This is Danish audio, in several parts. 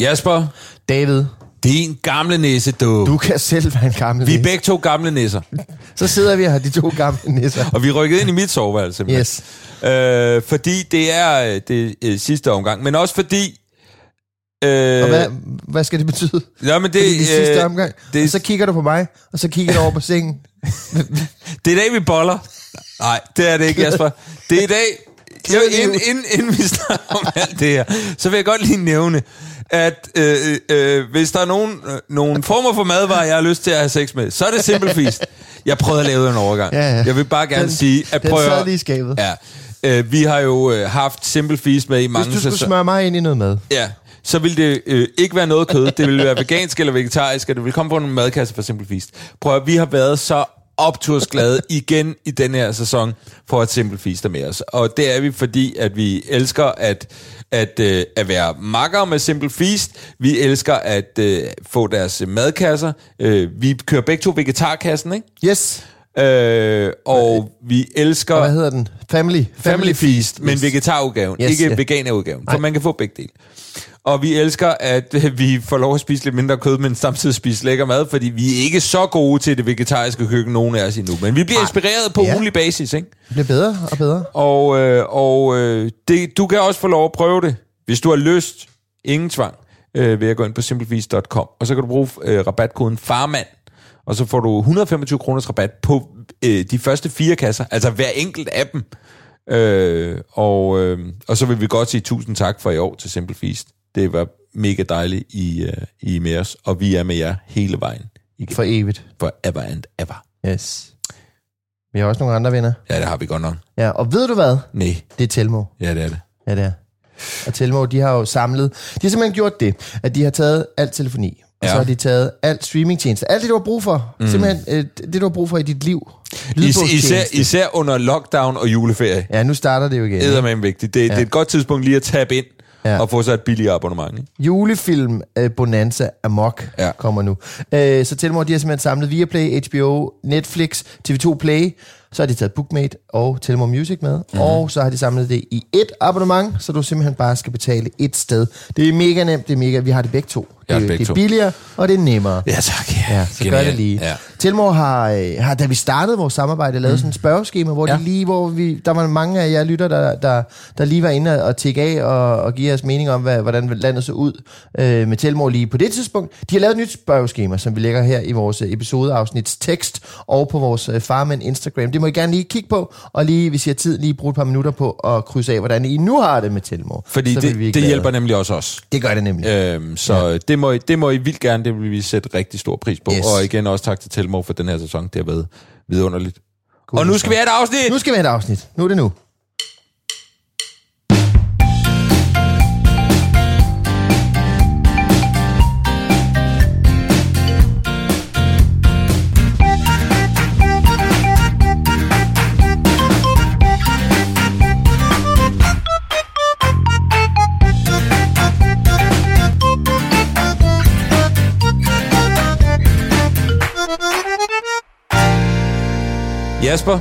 Jasper, David, din gamle nisse, du. du kan selv være en gammel Vi er begge to gamle nisser, Så sidder vi her, de to gamle nisser. og vi rykket ind i mit soveværelse. Yes. Øh, fordi det er øh, det øh, sidste omgang, men også fordi... Øh, Og hvad, hvad skal det betyde? Ja, men det, Det er de sidste øh, omgang. det- Og så kigger du på mig, og så kigger du over på sengen. Det er i dag, vi boller. Nej, det er det ikke, Jasper. Det er i dag... Jo, inden, inden, inden vi snakker om alt det her, så vil jeg godt lige nævne, at øh, øh, hvis der er nogen, øh, nogen former for madvarer, jeg har lyst til at have sex med, så er det Simple Feast. Jeg prøvede at lave en overgang. Ja, ja. Jeg vil bare gerne Den- sige, at den prøv at- sad lige skabet. Ja. Øh, vi har jo øh, haft Simple Feast med i mange Hvis du skulle sæsoner. smøre mig ind i noget mad. Ja, så vil det øh, ikke være noget kød. Det vil være vegansk eller vegetarisk, og det vil komme på en madkasse for Simple Feast. Prøv at, vi har været så optursglade igen i den her sæson for at Simple Feast er med os. Og det er vi, fordi at vi elsker at, at, øh, at være makker med Simple Feast. Vi elsker at øh, få deres madkasser. Øh, vi kører begge to vegetarkassen, ikke? Yes. Øh, og vi elsker... Og hvad hedder den? Family. Family Feast, men Yes. vegetarudgaven, Yes, ikke ja. veganerudgaven, for man kan få begge dele. Og vi elsker, at vi får lov at spise lidt mindre kød, men samtidig spise lækker mad, fordi vi er ikke så gode til det vegetariske køkken, nogen af os endnu. Men vi bliver inspireret på Ja. ugenlig basis, ikke? Det bliver bedre og bedre. Og, øh, og øh, det, du kan også få lov at prøve det, hvis du har lyst. Ingen tvang øh, ved at gå ind på simplefeast.com, og så kan du bruge øh, rabatkoden FARMAND, og så får du 125 kroners rabat på øh, de første fire kasser, altså hver enkelt af dem. Øh, og, øh, og så vil vi godt sige tusind tak for i år til Simple Feast. Det var mega dejligt, I, øh, I med os, og vi er med jer hele vejen. Igen. For evigt. Forever and ever. Yes. Vi har også nogle andre venner. Ja, det har vi godt nok. Ja, og ved du hvad? Nej, Det er Telmo. ja, det er det. Ja, det er. Og Telmo, de har jo samlet... De har simpelthen gjort det, at de har taget alt telefoni. Og Ja. så har de taget alt streamingtjeneste. Alt det, du har brug for. Mm. Simpelthen øh, det, du har brug for i dit liv. Is, især, især under lockdown og juleferie. Ja, nu starter det jo igen. Det er med vigtigt. Det, ja. det er et godt tidspunkt lige at tabe ind ja. Og få sig et billigt abonnement. Ikke? Julefilm uh, Bonanza Amok Ja. kommer nu. Uh, så Telmore, de har simpelthen samlet Viaplay, HBO, Netflix, TV2 Play, så har de taget Bookmate og Telmore Music med, Mhm. mm-hmm. og så har de samlet det i et abonnement, så du simpelthen bare skal betale et sted. Det er mega nemt, det er mega, vi har det begge to. Det, det begge det er billigere, og det er nemmere. Ja, tak. Ja, så gør det lige. Ja. Ja. Telmore har, øh, har, da vi startede vores samarbejde, lavet mm. sådan et spørgeskema, hvor, Ja. ja. de lige, hvor vi, der var mange af jer lytter, der, der, der lige var inde og tjekke af og, og give os mening om, hvad, hvordan landet så ud øh, med Telmore lige på det tidspunkt. De har lavet et nyt spørgeskema, som vi lægger her i vores øh, episodeafsnits tekst og på vores øh, Farmen Instagram. Det må I gerne lige kigge på, og lige, hvis I har tid, lige bruge et par minutter på at krydse af, hvordan I nu har det med Telmore. Fordi Så det, vi det hjælper nemlig også os. Det gør det nemlig. Øhm, så ja. det, må I, det må I vildt gerne, det vil vi sætte rigtig stor pris på. Yes. Og igen også tak til Telmore for den her sæson. Det har været vidunderligt. God og nu skal vi have et afsnit! Nu skal vi have et afsnit. Nu er det nu. Jasper,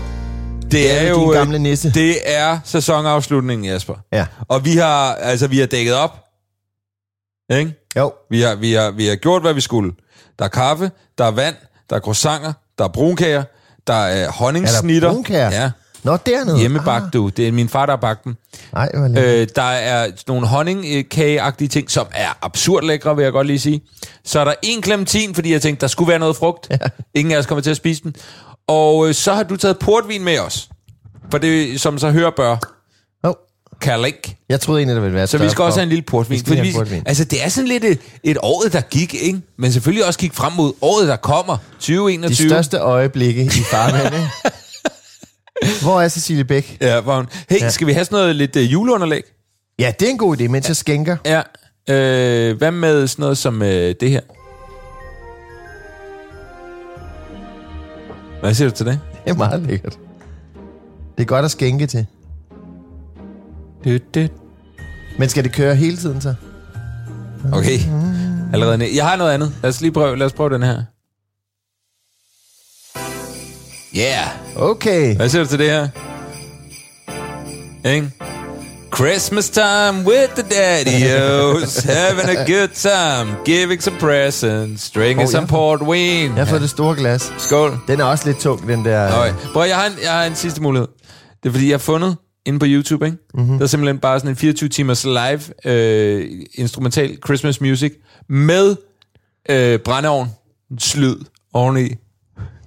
det er, er jo din øh, gamle nisse. det er sæsonafslutningen, Jasper. Ja. Og vi har altså vi har dækket op. Ikke? Jo. Vi har, vi, har, vi har gjort, hvad vi skulle. Der er kaffe, der er vand, der er croissanter, der er brunkager, der er honningsnitter. Er der brunkager? Ja. Nå, dernede. Hjemmebagt, du. Det er min far, der har bagt dem. Nej. Øh, der er nogle honningkageagtige ting, som er absurd lækre, vil jeg godt lige sige. Så er der en clementin, fordi jeg tænkte, der skulle være noget frugt. Ja. Ingen af os kommer til at spise den. Og øh, så har du taget portvin med os. For det, som så hører bør, Åh, Kalik. jeg troede egentlig, der ville være Så vi skal også have en lille portvin. Vi Fordi portvin. Altså, det er sådan lidt et, et året, der gik, ikke? Men selvfølgelig også kigge frem mod året, der kommer. 2021. De største øjeblikke i farvand, ikke? Hvor er Cecilie Bæk? Ja, hvor hun, hey, Ja. skal vi have sådan noget lidt uh, juleunderlæg? Ja, det er en god idé, mens jeg skænker. Ja. Øh, hvad med sådan noget som øh, det her? Hvad siger du til det? Det er meget lækkert. Det er godt at skænke til. Du, du. Men skal det køre hele tiden så? Okay. Allerede ned. Jeg har noget andet. Lad os lige prøve, lad os prøve den her. Yeah. Okay. Hvad siger du til det her? Ikke? Christmas time with the daddy-os Having a good time Giving some presents Drinking Oh, some jeg- portvin Jeg har fået det store glas. Skål Den er også lidt tung, den der. Okay. Prøv, jeg har, en, jeg har en sidste mulighed. Det er fordi, jeg har fundet inde på YouTube, ikke? Mhm. Mm-hmm. Der er simpelthen bare sådan en 24 timers live øh, instrumental Christmas music med øh, brændeovn, slyd oveni.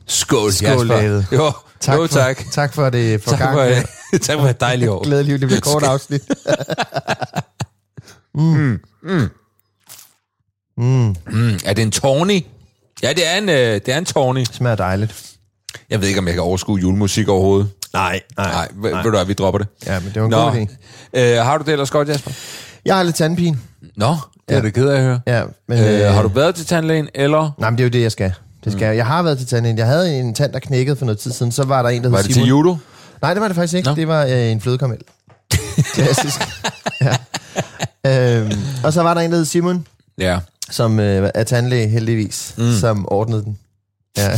Skål, Skål, Jasper. David. Jo, tak, jo, for, tak. tak for det for Tak gang. for, tak for et dejligt år. Glædelig, det bliver kort afsnit. Mm, er det en tawny? Ja, det er en, øh, det er en tawny. Smager dejligt. Jeg ved ikke, om jeg kan overskue julemusik overhovedet. Nej, Nej, ved, ved du hvad, vi dropper det. Ja, men det var en Nå, god idé. øh, har du det ellers godt, Jasper? Jeg har lidt tandpine. Nå, det er Ja. det ked af at høre. Ja, men, Øh, har du været til tandlægen, eller Nej, men det er jo det, jeg skal. Det skal. jeg. Jeg har været til tandlægen. Jeg havde en tand, der knækkede for noget tid siden. Så var der en, der var hed det Simon. til judo? Nej, det var det faktisk ikke. Nå. Det var øh, en flødekarmel. Klassisk. ja. øhm, og så var der en, der hed Simon, Ja. som øh, er tandlæge heldigvis, mm. som ordnede den. Ja.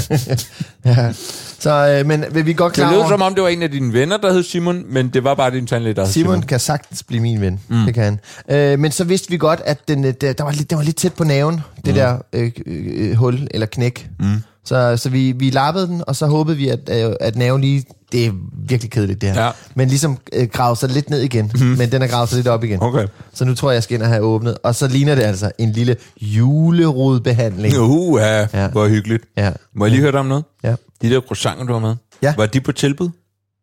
ja. Så, øh, men vil vi godt Det klar lød over, som om, det var en af dine venner, der hed Simon, men det var bare din tandlæge, der Simon Simon. kan sagtens blive min ven. Mm. Det kan han. Øh, men så vidste vi godt, at den, øh, der, der, var lidt, der var lidt tæt på naven, det Mm. der øh, øh, hul eller knæk. Mm. Så, så vi, vi lappede den, og så håbede vi, at, øh, at naven lige... Det er virkelig kedeligt, det her. Ja. Men ligesom øh, gravet sig lidt ned igen. Mm. Men den er gravet sig lidt op igen. Okay. Så nu tror jeg, jeg skal ind og have åbnet. Og så ligner det altså en lille julerodbehandling. Uh, ja, Ja. hvor hyggeligt. Ja. Må jeg lige høre dig om noget? ja. De der croissanter, du har med, Ja. var de på tilbud?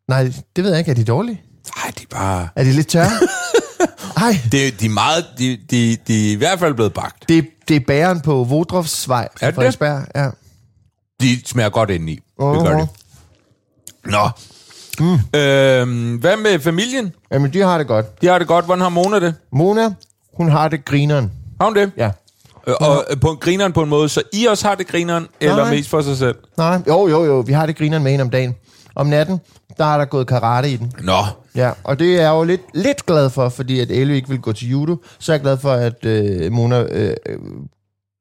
Nej, det ved jeg ikke. Er de dårlige? Nej, de er bare... Er de lidt tørre? Ej, Det, de, er meget, de, de, de er i hvert fald blevet bagt. det, det er bæren på Vodrofsvej Er fra det det? Frederiksberg. Ja. De smager godt indeni. Det Åh. gør de. Nå. Mm. Øhm, hvad med familien? Jamen, de har det godt. De har det godt. Hvordan har Mona det? Mona, hun har det grineren. Har hun det? Ja. Øh, og øh, på grineren på en måde, så I også har det grineren, eller Nej. mest for sig selv? Nej, jo, jo, jo. Vi har det grineren med hende om dagen. Om natten, der er der gået karate i den. Nå, Ja, og det er jeg jo lidt, lidt glad for, fordi at Elle ikke vil gå til judo. Så er jeg glad for, at øh, Mona øh, øh,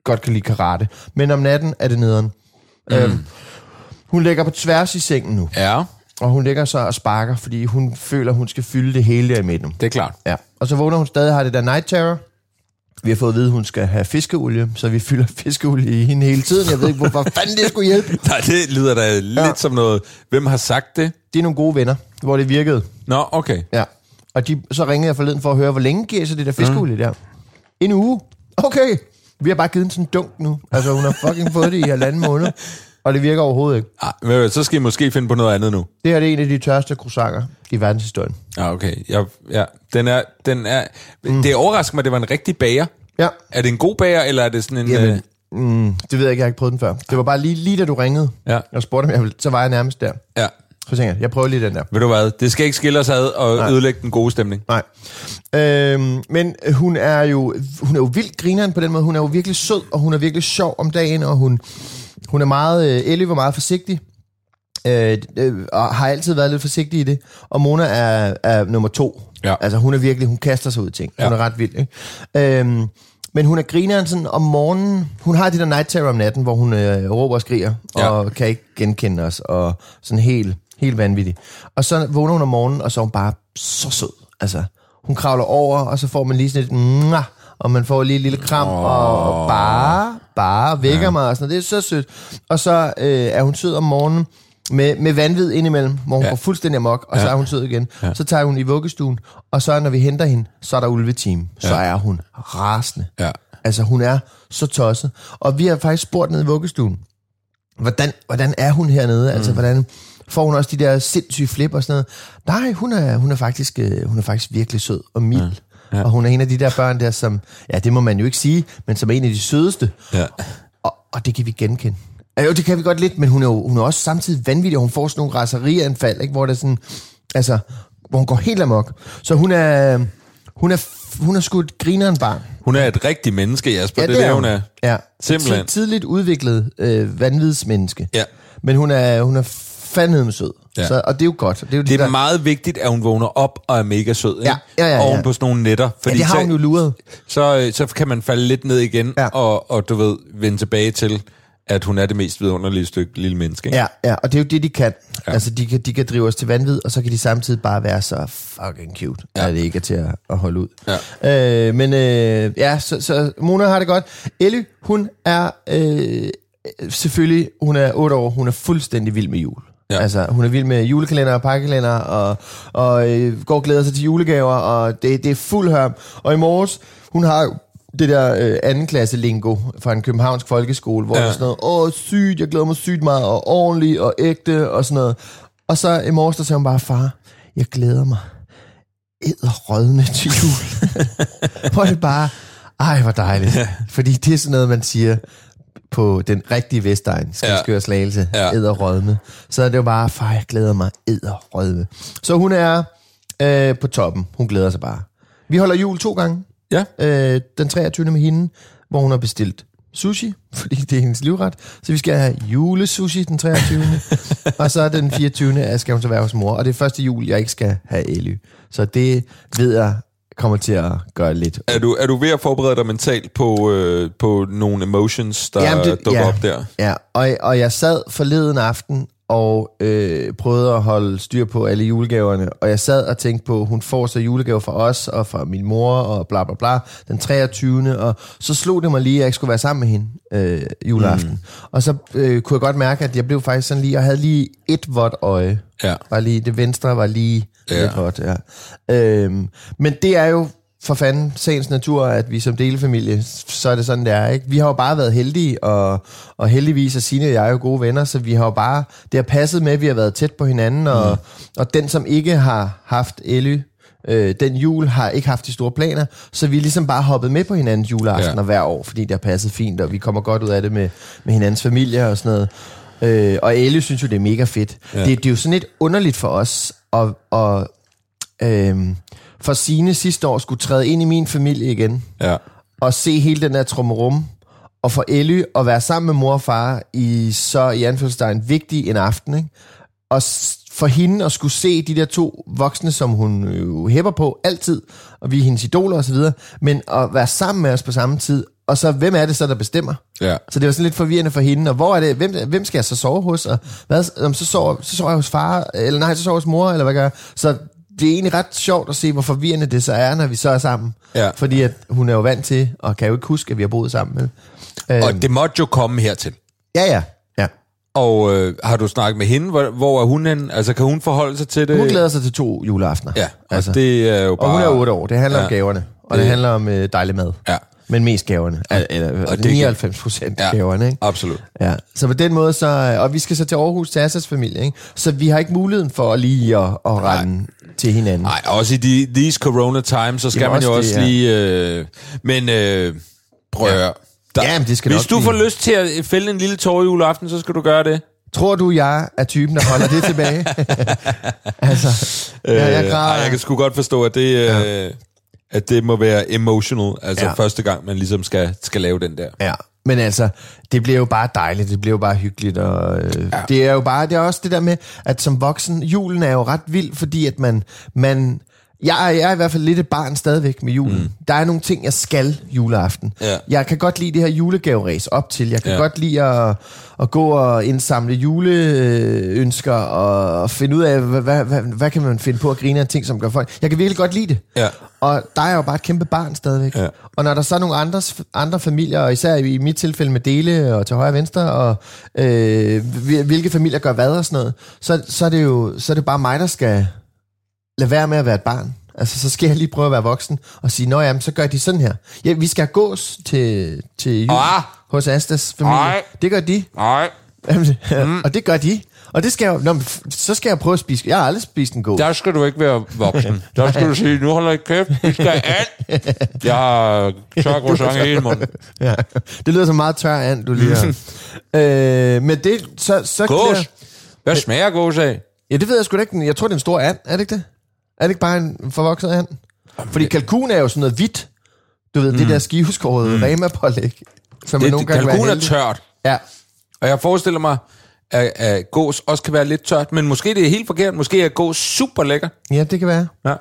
godt kan lide karate. Men om natten er det nederen. Mm. Øhm, hun ligger på tværs i sengen nu, ja, og hun ligger så og sparker, fordi hun føler, hun skal fylde det hele der i midten. det er klart. Ja. Og så vågner hun stadig har det der night terror. Vi har fået at vide, at hun skal have fiskeolie, så vi fylder fiskeolie i hende hele tiden. Jeg ved ikke, hvorfor fanden det skulle hjælpe. Nej, det lyder da lidt Ja. som noget... Hvem har sagt det? Det er nogle gode venner, hvor det virkede. Nå, okay. Ja. Og de, så ringede jeg forleden for at høre, hvor længe giver så det der fiskeolie mm. der? En uge. Okay. Vi har bare givet den sådan en dunk nu. Altså, hun har fucking fået det i halvanden måned. Og det virker overhovedet ikke. Ah, hvad, så skal I måske finde på noget andet nu. Det her det er en af de tørste croissanter i verdenshistorien. Ja, okay. Jeg, ja, den er... Den er mm. Det overrasker mig, at det var en rigtig bager. Ja. Er det en god bager, eller er det sådan en... Jamen, øh, mm, det ved jeg ikke, jeg har ikke prøvet den før. Det var bare lige, lige da du ringede Ja. og spurgte, om jeg ville, så var jeg nærmest der. ja. Så tænkte jeg, jeg prøver lige den der. Ved du hvad, det skal ikke skille os ad og Nej. ødelægge den gode stemning. Nej. Øhm, men hun er jo hun er jo vildt grineren på den måde. Hun er jo virkelig sød, og hun er virkelig sjov om dagen, og hun, hun er meget... Øh, Ellie var meget forsigtig, øh, øh, og har altid været lidt forsigtig i det. Og Mona er, er nummer to. Ja. Altså hun er virkelig, hun kaster sig ud i ting. Hun Ja. er ret vild, ikke? Øhm, men hun er grineren sådan om morgenen. Hun har det der night terror om natten, hvor hun øh, råber og skriger, Ja. og kan ikke genkende os, og sådan helt, helt vanvittig. Og så vågner hun om morgenen, og så er hun bare så sød. Altså, hun kravler over, og så får man lige sådan et mwah, og man får lige et lille kram, oh. og, bare, bare vækker ja. mig, og sådan. Det er så sødt. Og så øh, er hun sød om morgenen, med, med vanvid indimellem, hvor hun Ja. går fuldstændig amok, og ja. så er hun sød igen. Ja. Så tager hun i vuggestuen, og så når vi henter hende, så er der ulveteam. Så Ja. er hun rasende. Ja. Altså, hun er så tosset. Og vi har faktisk spurgt nede i vuggestuen, hvordan, hvordan er hun hernede? Altså, hvordan får hun også de der sindssyge flip og sådan noget? Nej, hun er, hun er, faktisk, øh, hun er faktisk virkelig sød og mild. Ja. Ja. Og hun er en af de der børn der, som, ja, det må man jo ikke sige, men som er en af de sødeste. Ja. Og, og det kan vi genkende. Ja, Jo, det kan vi godt lidt, men hun er jo hun er også samtidig vanvittig, og hun får sådan nogle raserianfald, ikke? hvor det er sådan, altså, hvor hun går helt amok. Så hun er, hun er, hun er sgu et grineren barn. Hun er et rigtigt menneske, Jasper. Ja, det er det, hun er. Ja. Simpelthen. Tid- Tidligt udviklet øh, vanvidsmenneske. Ja. Men hun er, hun er fandme sød. Ja. Så, og det er jo godt. Det er jo Det er der, meget vigtigt, at hun vågner op og er mega sød. Ikke? Ja, ja, ja, ja. Oven på sådan nogle netter. ja, det har hun jo luret. så, øh, så kan man falde lidt ned igen, Ja. og, og du ved, vende tilbage til, at hun er det mest vidunderlige stykke lille menneske. Ikke? Ja, ja, og det er jo det, de kan. Ja. Altså, de kan, de kan drive os til vanvid, og så kan de samtidig bare være så fucking cute, Ja. ja. at det ikke er til at, at holde ud. Ja. Øh, men øh, ja, så, så Mona har det godt. Ellie, hun er øh, selvfølgelig, hun er 8 år, hun er fuldstændig vild med jul. Ja. Ja. Altså, hun er vild med julekalender og pakkekalender, og, og øh, går og glæder sig til julegaver, og det, det er fuld hørm. Og i morges, hun har det der øh, anden klasse lingo fra en københavnsk folkeskole, hvor Ja. ja. der er sådan noget, åh sygt, jeg glæder mig sygt meget, og ordentligt og ægte og sådan noget. Og så i morges, der sagde hun bare, far, jeg glæder mig æderrødme til jul. hvor det bare, ej hvor dejligt. Fordi det er sådan noget, man siger på den rigtige Vestegn, skal Ja. slagelse, Ja. æderrødme. Så er det jo bare, far, jeg glæder mig æderrødme. Så hun er øh, på toppen. Hun glæder sig bare. Vi holder jul to gange. Ja. Øh, den 23. med hende, hvor hun har bestilt sushi, fordi det er hendes livret. Så vi skal have julesushi den 23. og så den 24. skal hun så være hos mor. Og det er første jul, jeg ikke skal have Elly. Så det ved jeg kommer til at gøre lidt. Er, du, er du ved at forberede dig mentalt på, øh, på nogle emotions, der Jamen, det- dukker ja. op der? Ja, og, og jeg sad forleden aften og øh, prøvede at holde styr på alle julegaverne, og jeg sad og tænkte på, hun får så julegaver fra os og fra min mor og bla bla bla, den 23. Og så slog det mig lige, at jeg ikke skulle være sammen med hende øh, juleaften. Mm. Og så øh, kunne jeg godt mærke, at jeg blev faktisk sådan lige, jeg havde lige et vådt øje. Ja. Var lige, det venstre var lige ja. lidt vådt, ja. Øhm, men det er jo for fanden sagens natur, at vi som delefamilie, så er det sådan, det er. Ikke? Vi har jo bare været heldige, og, og heldigvis er Signe og jeg jo gode venner, så vi har jo bare, det har passet med, at vi har været tæt på hinanden, og, mm. og den, som ikke har haft Elly, øh, den jul har ikke haft de store planer, så vi er ligesom bare hoppet med på hinandens juleaftener Ja. hver år, fordi det har passet fint, og vi kommer godt ud af det med, med hinandens familie og sådan noget. Øh, og Elly synes jo, det er mega fedt. Ja. Det, det er jo sådan lidt underligt for os, at, at øhm, for Signe sidste år skulle træde ind i min familie igen, Ja. og se hele den der trummerum, og for Elly at være sammen med mor og far i så i anførselstegn vigtig en aften, ikke? og for hende at skulle se de der to voksne, som hun jo hæpper på altid, og vi er hendes idoler osv., men at være sammen med os på samme tid, og så hvem er det så, der bestemmer? Ja. Så det var sådan lidt forvirrende for hende, og hvor er det, hvem, hvem skal jeg så sove hos? Og hvad, om så, sover, så sover jeg hos far, eller nej, så sover jeg hos mor, eller hvad gør jeg? Så det er egentlig ret sjovt at se, hvor forvirrende det så er, når vi så er sammen. Ja. Fordi at hun er jo vant til, og kan jo ikke huske, at vi har boet sammen. Med. Øhm, Og det måtte jo komme hertil. Ja, ja. ja. Og øh, har du snakket med hende? Hvor, hvor er hun hen? Altså, kan hun forholde sig til det? Hun glæder sig til to juleaftener. Ja, altså, det er jo bare... og hun er 8 år. Det handler Ja. om gaverne, og det, Det- det handler om øh, dejlig mad. Ja, Men mest gaverne. Al- Eller, Og det er 99 procent Ja. gaverne, ikke? absolut. Ja, så på den måde, så, og vi skal så til Aarhus til Assas familie, ikke? så vi har ikke muligheden for at lige at, at rende til hinanden. Nej, også i de, these corona times, så skal Jamen, man jo også også det, lige... Øh, men øh, prøv Ja. Der, Jamen, det skal Hvis du blive. får lyst til at fælde en lille tår juleaften, så skal du gøre det. Tror du, jeg er typen, der holder det tilbage? altså, ja, jeg Øh, græder. ej, jeg kan sgu godt forstå, at det, øh, at det må være emotional. Altså Ja. første gang, man ligesom skal, skal lave den der. Ja, men altså, det bliver jo bare dejligt, det bliver jo bare hyggeligt, og øh, ja. det er jo bare, det er også det der med, at som voksen, julen er jo ret vild, fordi at man, man Jeg er, jeg er i hvert fald lidt et barn stadigvæk med julen. Mm. Der er nogle ting, jeg skal juleaften. Ja. Jeg kan godt lide det her julegaveræs op til. Jeg kan Ja. godt lide at, at gå og indsamle juleønsker og finde ud af, hvad, hvad, hvad, hvad kan man finde på at grine af ting, som gør folk. Jeg kan virkelig godt lide det. Ja. Og der er jo bare et kæmpe barn stadigvæk. Ja. Og når der så er nogle andres, andre familier, og især i mit tilfælde med dele og til højre og venstre, og øh, hvil- hvilke familier gør hvad og sådan noget, så, så, er det jo så er det bare mig, der skal lade være med at være et barn. Altså, så skal jeg lige prøve at være voksen og sige, nå jamen, så gør de sådan her. Ja, vi skal gås til, til jul Ah. hos Astas familie. Nej. Det gør de. Nej, mm. Og det gør de. Og det skal jeg, nå, så skal jeg prøve at spise. Jeg har aldrig spist en gås. der skal du ikke være voksen. Der skal du sige, nu holder jeg kæft, vi skal an. Jeg har tør croissant i hele munden. Ja. Det lyder som meget tør and, du lige har. øh, men det, så, så Gås. klæder- Hvad smager gås af? Ja, det ved jeg sgu da ikke. Jeg tror, det er en stor and, er det ikke det? Er det ikke bare en forvokset and? Fordi kalkun er jo sådan noget hvidt. Du ved, mm. det der skiveskårede mm. rema-pålæg. Som Det, man nogle det, gange kalkun er tørt. Ja. Og jeg forestiller mig, at, at gås også kan være lidt tørt, men måske det er helt forkert. Måske er gås super lækker. ja, det kan være. Ja.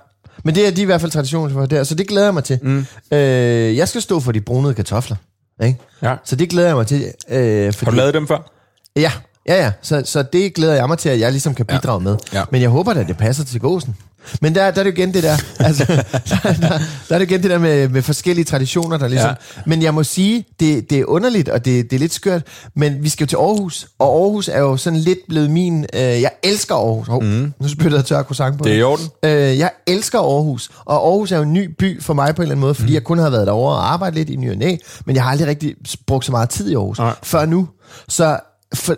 Men det er de i hvert fald traditioner for der, så det glæder jeg mig til. Mm. Øh, jeg skal stå for de brunede kartofler. Ikke? ja. Så det glæder jeg mig til. Øh, fordi, Har du lavet dem før? Ja, ja, ja. Så, så det glæder jeg mig til, at jeg ligesom kan bidrage med. Ja. Men jeg håber da, at det passer til gåsen. Men der, der er det jo igen det der, altså, der, der, der er det igen det der med, med forskellige traditioner, der ligesom... Ja. Ja. Men jeg må sige, det, det er underligt, og det, det er lidt skørt, men vi skal jo til Aarhus, og Aarhus er jo sådan lidt blevet min... Øh, jeg elsker Aarhus. Oh, mm. Nu spytter jeg tør croissant på Det er i orden. Øh, jeg elsker Aarhus, og Aarhus er jo en ny by for mig på en eller anden måde, fordi mm. jeg kun har været derovre og arbejdet lidt i ny og næ, men jeg har aldrig rigtig brugt så meget tid i Aarhus Nej. før nu. Så for,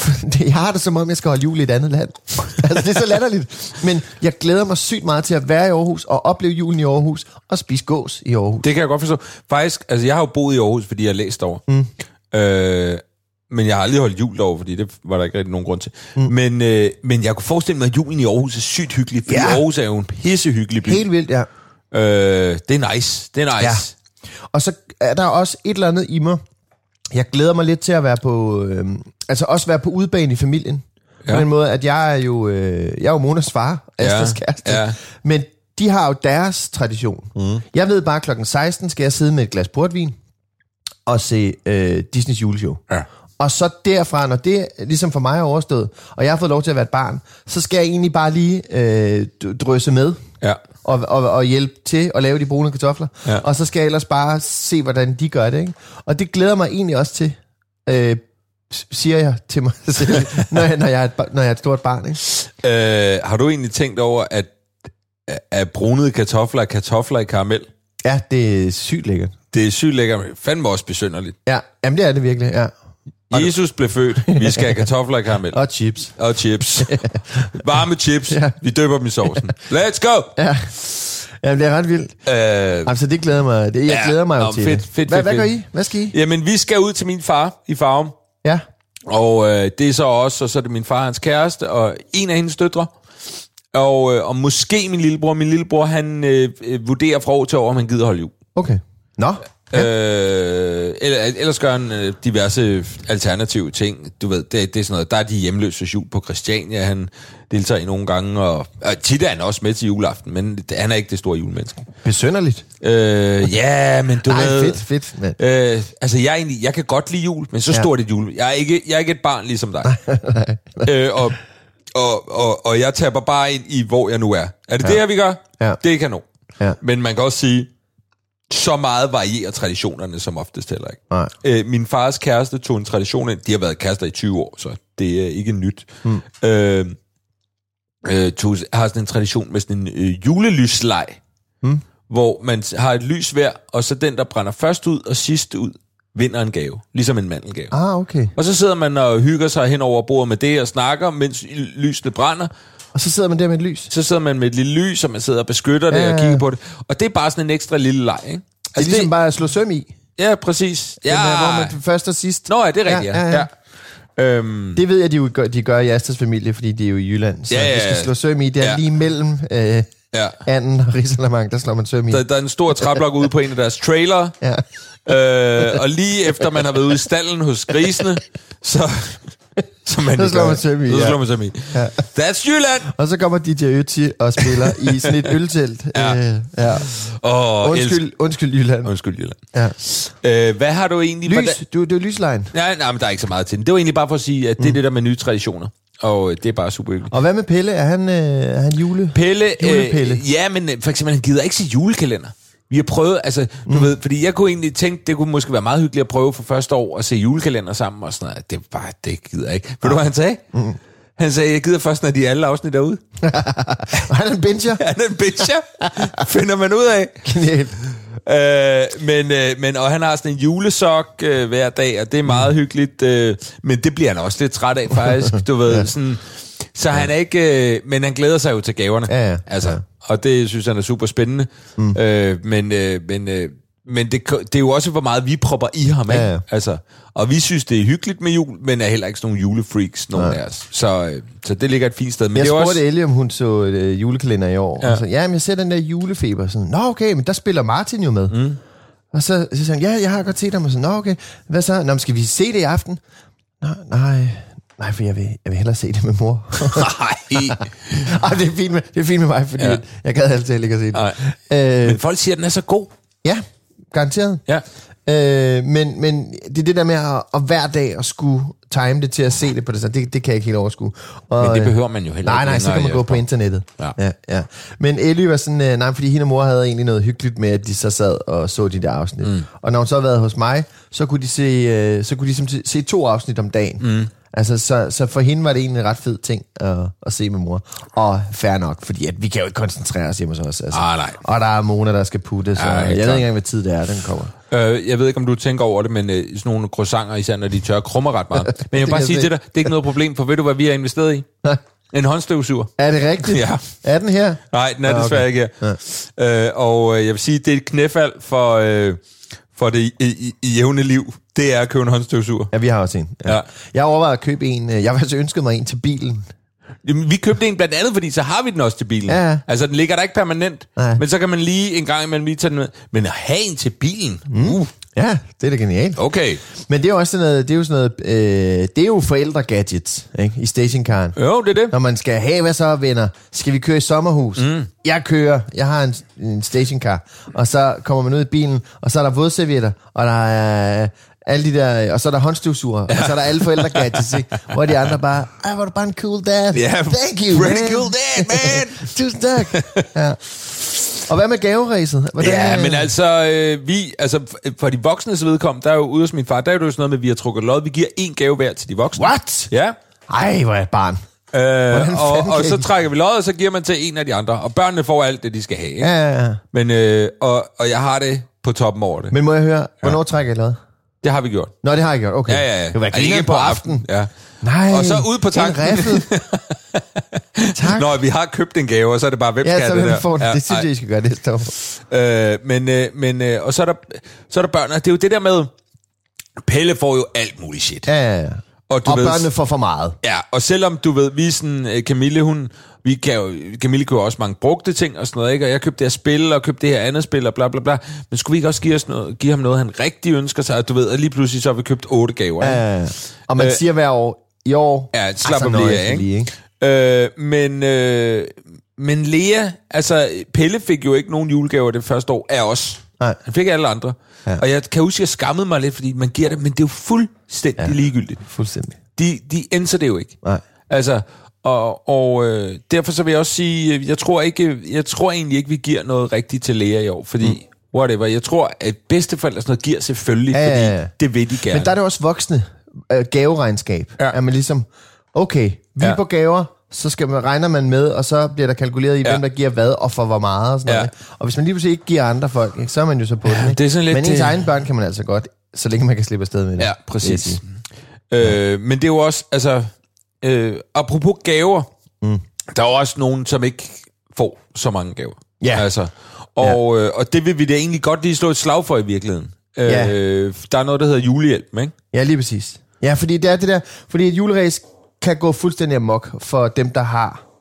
jeg har det som om, jeg skal holde jul i et andet land. altså, det er så latterligt. Men jeg glæder mig sygt meget til at være i Aarhus og opleve julen i Aarhus og spise gås i Aarhus. Det kan jeg godt forstå. Faktisk, altså jeg har jo boet i Aarhus, fordi jeg har læst over. Mm. Øh, men jeg har aldrig holdt jul derovre, fordi det var der ikke rigtig nogen grund til. Mm. Men, øh, men jeg kunne forestille mig, at julen i Aarhus er sygt hyggelig, fordi. Ja. Aarhus er jo en pissehyggelig by. Helt vildt, ja. Øh, det er nice. Det er nice. Ja. Og så er der også et eller andet i mig. Jeg glæder mig lidt til at være på, øh, altså også være på udebane i familien. Ja. På den måde, at jeg er jo, øh, jeg er jo Monas far, Astras Ja, kæreste. ja. Men de har jo deres tradition. Mm. Jeg ved bare, klokken 16 skal jeg sidde med et glas portvin og se øh, Disneys juleshow. Ja. Og så derfra, når det ligesom for mig er overstået, og jeg har fået lov til at være et barn, så skal jeg egentlig bare lige øh, d- drysse med Ja. Og, og, og hjælpe til at lave de brune kartofler. Ja. Og så skal jeg ellers bare se, hvordan de gør det. Ikke? Og det glæder mig egentlig også til, øh, siger jeg til mig selv, når jeg, når jeg, er, et, når jeg er et stort barn. Ikke? Øh, har du egentlig tænkt over, at, at brunede kartofler er kartofler i karamel? Ja, det er sygt lækkert. Det er sygt lækkert, men fandme også besynderligt. Ja, jamen det er det virkelig, ja. Jesus blev født. Vi skal have kartofler i karamel. Og chips. Og chips. Varme chips. Ja. Vi døber dem i sovsen. Let's go! Ja. Jamen, det er ret vildt. Øh, Altså, det glæder mig. Det, jeg Ja, glæder mig jo nå, til fedt, det. fedt, hvad, fedt, hvad gør fedt. I? Hvad skal I? jamen, vi skal ud til min far i Farum. Ja. Og øh, det er så også, og så er det min far og hans kæreste, og en af hendes døtre. Og, øh, og måske min lillebror. Min lillebror, han øh, øh, vurderer fra år til år, om han gider holde jul. Okay. Nå. Ja. Øh, eller, ellers gør han øh, diverse alternative ting. Du ved, det, det er sådan noget. Der er de hjemløse jul på Christiania, han deltager i nogle gange. Og, og tit er han også med til juleaften, men det, han er ikke det store julemenneske. Besønderligt. Øh, ja, men du Nej, ved... fedt, fedt. Men. Øh, altså, jeg, egentlig, jeg kan godt lide jul, men så Ja. stort et jul. Jeg er ikke, jeg er ikke et barn ligesom dig. øh, og, og, og, og jeg taber bare ind i, hvor jeg nu er. Er det ja. det her, vi gør? Ja. Det er kanon. Ja. Men man kan også sige, så meget varierer traditionerne som oftest heller ikke. Nej. Øh, min fars kæreste tog en tradition ind. De har været kærester i 20 år, så det er ikke nyt. Mm. Øh, øh, tog, har sådan en tradition med sådan en øh, julelysleg, mm. hvor man har et lys hver, og så den, der brænder først ud og sidst ud, vinder en gave. Ligesom en mandelgave. Ah, okay. Og så sidder man og hygger sig hen over bordet med det og snakker, mens lysene brænder. Og så sidder man der med et lys. Så sidder man med et lille lys, og man sidder og beskytter det Ja, og kigger på det. Og det er bare sådan en ekstra lille leg, ikke? Det er ligesom bare at slå søm i. Ja, præcis. Ja. Den her, hvor man først og sidst. Nå, ja, det er rigtigt, ja. Ja, ja, ja. Øhm, Det ved jeg, de, jo gør, de gør i Asters familie, fordi de er jo i Jylland. Så Ja, ja, ja, vi skal slå søm i. Det er Ja. lige mellem øh, ja. anden og risalamang, der slår man søm i. Der, der er en stor træblok ude på en af deres trailer, Ja. øh, og lige efter man har været ude i stallen hos grisene, så, Som man Så slår man søm i, Så ja. slår man søm i. Ja. That's Jylland! Og så kommer DJ Ötzi og spiller i sådan et øltelt. Ja. Øh, ja. Åh, Undskyld, undskyld Jylland. Undskyld, Jylland. Ja. Øh, hvad har du egentlig... Lys, du, det er lyslejen. Nej, nej, men der er ikke så meget til den. Det var egentlig bare for at sige, at det er det der med nye traditioner. Og øh, det er bare super hyggeligt. Og hvad med Pelle? Er han, øh, er han jule? Pelle, Julepelle. Øh, ja, men øh, for eksempel, han gider ikke se julekalender. Vi har prøvet, altså, du mm. ved, fordi jeg kunne egentlig tænke, det kunne måske være meget hyggeligt at prøve for første år at se julekalender sammen og sådan noget. Det er bare, det gider jeg ikke. Ved du, hvad han sagde? Mm. Han sagde, jeg gider først, når de er alle afsnit derude. Han er en binger. Han er en bitcher. Finder man ud af. Genialt. Øh, men, øh, men, og han har sådan en julesok øh, hver dag, og det er meget hyggeligt. Øh, men det bliver han også lidt træt af, faktisk. Du ved, sådan, så han er ikke... Øh, men han glæder sig jo til gaverne. Ja, ja. Altså, Ja. Og det synes han er super spændende. Mm. Øh, men øh, men, øh, men det, det er jo også, hvor meget vi propper i ham. Ikke? Ja, ja. Altså, og vi synes, det er hyggeligt med jul, men er heller ikke sådan nogle julefreaks, nogen Ja. af os. Så, øh, så det ligger et fint sted. Men Jeg det spurgte også, Ellie, om hun så øh, julekalender i år. Ja. Og så, ja, men jeg ser den der julefeber. Sådan, Nå, okay, men der spiller Martin jo med. Mm. Og så, så siger han, ja, jeg har godt set ham. Og så, Nå, okay, hvad så? Nå, skal vi se det i aften? Nå, nej, nej, for jeg vil, jeg vil hellere se det med mor. nej, Ej, det er fint med, det er fint med mig, fordi Ja. jeg gad altid ikke at se det. nej. Øh, Men folk siger, at den er så god. ja, garanteret. Ja. Øh, men, men det er det der med at, at hver dag at skulle time det til at se det på det, så det, det kan jeg ikke helt overskue. Og, Men det øh, behøver man jo heller Nej, ikke nej, så længere, kan man gå på internettet. Ja. ja, ja. Men Ellie var sådan, øh, nej, fordi hende og mor havde egentlig noget hyggeligt med, at de så sad og så de der afsnit. Mm. Og når hun så havde været hos mig, så kunne de se, øh, så kunne de simpelthen se to afsnit om dagen. Mm. Altså, så, så for hende var det egentlig en ret fed ting at, at se med mor. Og fair nok, fordi at vi kan jo ikke koncentrere os hjemme hos os. Altså. Ah, nej. Og der er Mona, der skal puttes, Ja, og jeg helt ved klart. ikke engang, hvad tid det er, den kommer. Øh, jeg ved ikke, om du tænker over det, men øh, sådan nogle croissanter, især når de tør, krummer ret meget. Men jeg vil bare sige til dig, det er ikke noget problem, for ved du, hvad vi har investeret i? Nej. En håndstøvsuger. Er det rigtigt? Ja. Er den her? Nej, den er okay. desværre ikke her. Øh, og øh, jeg vil sige, det er et knæfald for, øh, for det i, i, i jævne liv. Det er at købe en håndstøvsuger. Ja, vi har også en. Ja. Ja. Jeg overvejede at købe en. øh, Jeg har faktisk ønsket mig en til bilen. Jamen, vi købte en blandt andet, fordi så har vi den også til bilen. Ja, ja. Altså, den ligger der ikke permanent. Nej. Men så kan man lige en gang imellem lige tage den med. Men at have en til bilen? Mm. Uh, Ja, det er da genialt. okay. Men det er jo også sådan noget, det er jo sådan noget, øh, det er jo forældre-gadgets ikke? i stationcaren. Jo, det er det. Når man skal have, hvad så venner? Skal vi køre i sommerhus? Mm. Jeg kører, jeg har en, en stationcar. Og så kommer man ud i bilen, og så er der vådservietter, og der er... Alle de der, og så er der håndstøvsuger, og så er der alle forældre gadgets, ikke? Hvor de andre bare, ej, hvor er du bare en cool dad. Ja, Thank you, pretty man. cool dad, man. Tusind tak. Ja. Og hvad med gaveræset? Hvordan, Ja, øh, men altså, øh, vi, altså, f- for de voksnes vedkommende, der er jo ude hos min far, der er jo sådan noget med, at vi har trukket lod. Vi giver en gave hver til de voksne. What? Ja. Ej, hvor er jeg et barn. Øh, og, og så trækker vi lod, og så giver man til en af de andre. Og børnene får alt det, de skal have. Ikke? Ja, ja, ja. Men, øh, og, og jeg har det på toppen over det. Men, må jeg høre, hvornår trækker I lod? Det har vi gjort. Nå, det har jeg gjort. Okay. Ja, ja, ja. Det var ikke på aften. Ja. Nej. Og så ud på tanken. En tak. Når vi har købt en gave, og så er det bare, hvem ja, skal så det der? få det. Ja, det synes jeg, I skal gøre næste år. Øh, men, øh, men øh, og så er, der, så er der børn, og det er jo det der med, Pelle får jo alt muligt shit. Ja, ja, ja. Og du og ved- børnene får for meget. Ja, og selvom du ved, vi er sådan, øh, Camille, hun, vi kan jo, Camille køber også mange brugte ting og sådan noget, ikke? Og jeg købte det her spil, og købte det her andet spil, og bla bla bla. Men skulle vi ikke også give, os noget, give ham noget, han rigtig ønsker sig? Og du ved, at lige pludselig så har vi købt otte gaver. ikke? Ja, ja. Og man Øh, siger hver år, i år... Ja, slap så af nøjes lige af, ikke? ikke? Øh, men, øh, men Lea, altså Pelle fik jo ikke nogen julegaver det første år af os. Nej. Han fik alle andre. Ja. Ja. Og jeg kan huske, at jeg skammede mig lidt, fordi man giver det, men det er jo fuldstændig ja. ligegyldigt. Fuldstændig. De, de ændrer det jo ikke. Nej. Altså, og, og øh, derfor så vil jeg også sige, øh, jeg tror, ikke, jeg tror egentlig ikke, vi giver noget rigtigt til Lea i år, fordi mm. whatever, jeg tror, at bedsteforældre sådan noget giver selvfølgelig, Ja, ja, fordi ja. det vil de gerne. Men der er det også voksne øh, gaveregnskab. Ja. Ja. At man ligesom, okay, vi Ja. på gaver, så skal man, regner man med, og så bliver der kalkuleret i, Ja. hvem der giver hvad, og for hvor meget og sådan Ja. noget. ikke? Og hvis man lige pludselig ikke giver andre folk, ikke, så er man jo så på den. Ikke? det er sådan lidt Men ens det- egne børn kan man altså godt, så længe man kan slippe afsted med det. Ja, præcis. sige. Øh, men det er jo også, altså, øh, apropos gaver, mm. der er jo også nogen, som ikke får så mange gaver. Ja. Altså, og, ja. øh, og det vil vi da egentlig godt lige slå et slag for i virkeligheden. Ja. Øh, der er noget, der hedder julehjælp, ikke? Ja, lige præcis. Ja, fordi det er det der, fordi et juleræs kan gå fuldstændig amok for dem, der har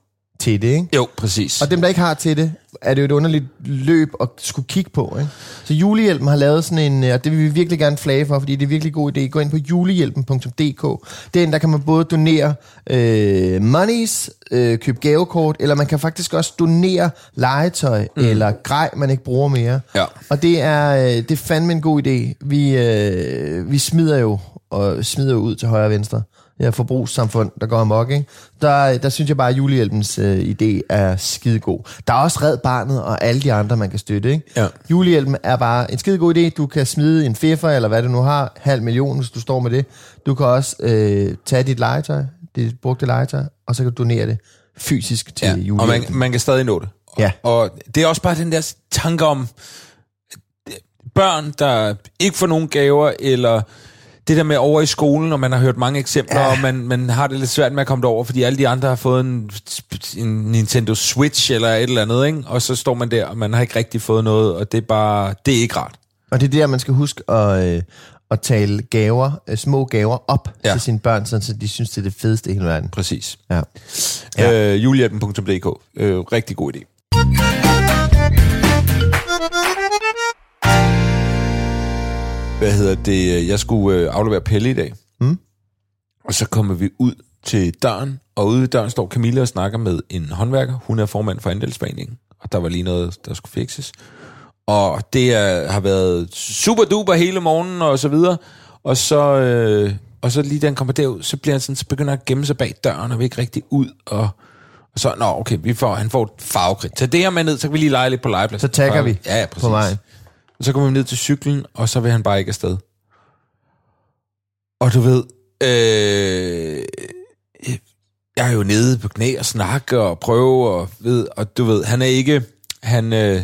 til det, ikke? Jo, præcis. Og dem, der ikke har til det, er det jo et underligt løb at skulle kigge på, ikke? Så julehjælpen har lavet sådan en, øh, og det vil vi virkelig gerne flage for, fordi det er en virkelig god idé. Gå ind på julehjælpen.dk. Den, der kan man både donere øh, monies, øh, købe gavekort, eller man kan faktisk også donere legetøj mm. eller grej, man ikke bruger mere. Ja. Og det er, øh, det er fandme en god idé. Vi, øh, vi smider jo og smider jo ud til højre og venstre. Det her forbrugssamfund, der går amok, ikke? Der, der synes jeg bare, at julehjælpens øh, idé er skidegod. Der er også Red Barnet og alle de andre, man kan støtte, ikke? Ja. Julehjælpen er bare en skidegod idé. Du kan smide en feffer, eller hvad du nu har, halv million, hvis du står med det. Du kan også øh, tage dit legetøj, dit brugte legetøj, og så kan du donere det fysisk til Ja, ja, og man, julehjælpen. man kan stadig nå det. Ja. Og det er også bare den der tanke om øh, børn, der ikke får nogen gaver, eller det der med over i skolen, og man har hørt mange eksempler, ja. og man, man har det lidt svært med at komme derover, fordi alle de andre har fået en, en Nintendo Switch eller et eller andet, ikke? og så står man der, og man har ikke rigtig fået noget, og det er bare, det er ikke rart. Og det er der, man skal huske at, øh, at tale gaver, øh, små gaver op Ja. til sine børn, sådan, så de synes, det er det fedeste i hele verden. Præcis. Ja. Ja. Øh, julehjælpen.dk. Øh, rigtig god idé. Hvad hedder det? Jeg skulle øh, aflevere Pelle i dag. Mm. Og så kommer vi ud til døren, og ude i døren står Camilla og snakker med en håndværker. Hun er formand for andelsforeningen, og der var lige noget, der skulle fikses. Og det er, har været super duper hele morgenen og så videre. Og så, øh, og så lige da han kommer derud, så, bliver han sådan, så begynder han at gemme sig bag døren og vil ikke rigtig ud. Og, og så, nå okay, vi får, han får et farvekridt. Tag det her med ned, så kan vi lige lege lidt på legepladsen. Så tagger vi ja, ja, præcis. på vejen. Og så kommer vi ned til cyklen, og så vil han bare ikke afsted. Og du ved, øh, jeg er jo nede på knæ og snakke og prøve, og, ved, og du ved, han er ikke, han, øh,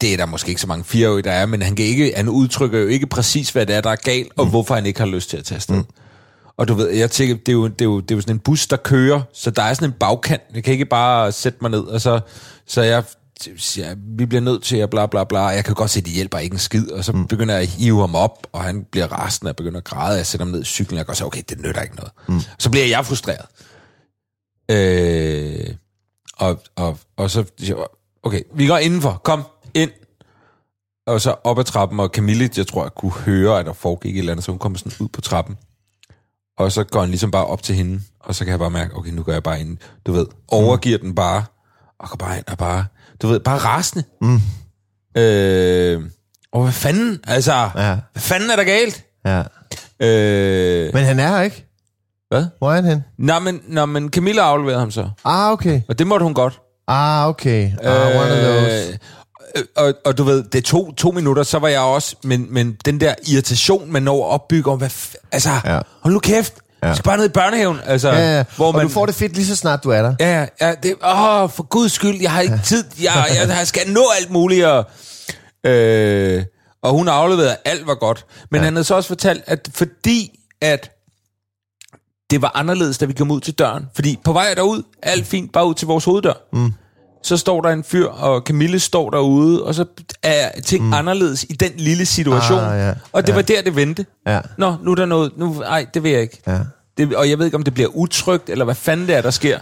det er der måske ikke så mange fireårige, der er, men han, kan ikke, han udtrykker jo ikke præcis, hvad det er, der er galt, og mm. hvorfor han ikke har lyst til at tage afsted. Mm. Og du ved, jeg tænker, det er, jo, det, er jo, det er jo sådan en bus, der kører, så der er sådan en bagkant. Jeg kan ikke bare sætte mig ned, og så, så jeg siger, vi bliver nødt til at bla bla bla. Jeg kan godt se, at de hjælper ikke en skid, og så mm. begynder jeg at hive ham op, og han bliver rasende og begynder at græde. Jeg sætter ham ned i cyklen, og jeg godt sige, okay, det nytter ikke noget. Mm. Så bliver jeg frustreret. Øh, og, og, og så siger jeg, okay, vi går indenfor, kom ind. Og så op ad trappen, og Camille, jeg tror, jeg kunne høre, at der foregik et eller andet, så hun kommer sådan ud på trappen. Og så går han ligesom bare op til hende, og så kan jeg bare mærke, okay, nu går jeg bare ind, du ved, overgiver mm. den bare, og går bare ind og bare, du ved, bare rasende. Mm. Øh, og hvad fanden, altså, Ja. hvad fanden er der galt? Ja. Øh, Men han er her ikke. hvad? Hvor er han hen? Nå, men, nå, men Camilla afleverede ham så, Ah, okay. og det måtte hun godt. Ah, okay. Ah, one of those. Øh, og, og du ved, det tog to minutter, så var jeg også, men, men den der irritation, man når at opbygge om, hvad f- altså. Ja. hold nu kæft, ja. Ja. du skal bare ned i børnehaven, altså, Ja, ja. hvor Og man, du får det fedt lige så snart du er der. Ja, ja, det, åh, for guds skyld, jeg har ikke tid, jeg, jeg, jeg skal nå alt muligt, og, øh, og hun afleverede, alt var godt. Men ja. han havde så også fortalt, at fordi at det var anderledes, da vi kom ud til døren, fordi på vej derud, alt fint, bare ud til vores hoveddør, mm. Så står der en fyr, og Camille står derude, og så er ting mm. anderledes i den lille situation. Ah, ja, Og det ja. var der, det vendte. Ja. Nå, nu er der noget, nu, ej, det vil jeg ikke. Ja. Det, og jeg ved ikke, om det bliver utrygt, eller hvad fanden det er, der sker,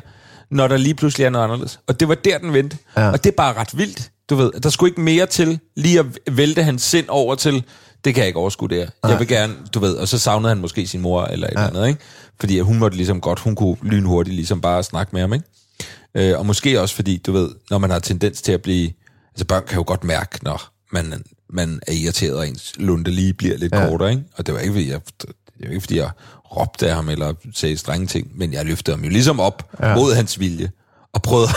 når der lige pludselig er noget anderledes. Og det var der, den vendte. Ja. Og det er bare ret vildt. Du ved, der skulle ikke mere til, lige at vælte hans sind over til, det kan jeg ikke overskue det her. Jeg vil gerne, du ved, og så savnede han måske sin mor eller et ja. eller andet, ikke? Fordi hun måtte ligesom godt, hun kunne lynhurtigt ligesom bare snakke med ham, ikke? Øh, og måske også fordi, du ved, når man har tendens til at blive... Altså børn kan jo godt mærke, når man, man er irriteret, og ens lunde lige bliver lidt ja. Kortere, ikke? Og det var ikke, fordi jeg, det var ikke, fordi jeg råbte af ham, eller sagde strenge ting, men jeg løftede ham jo ligesom op ja. mod hans vilje, og prøvede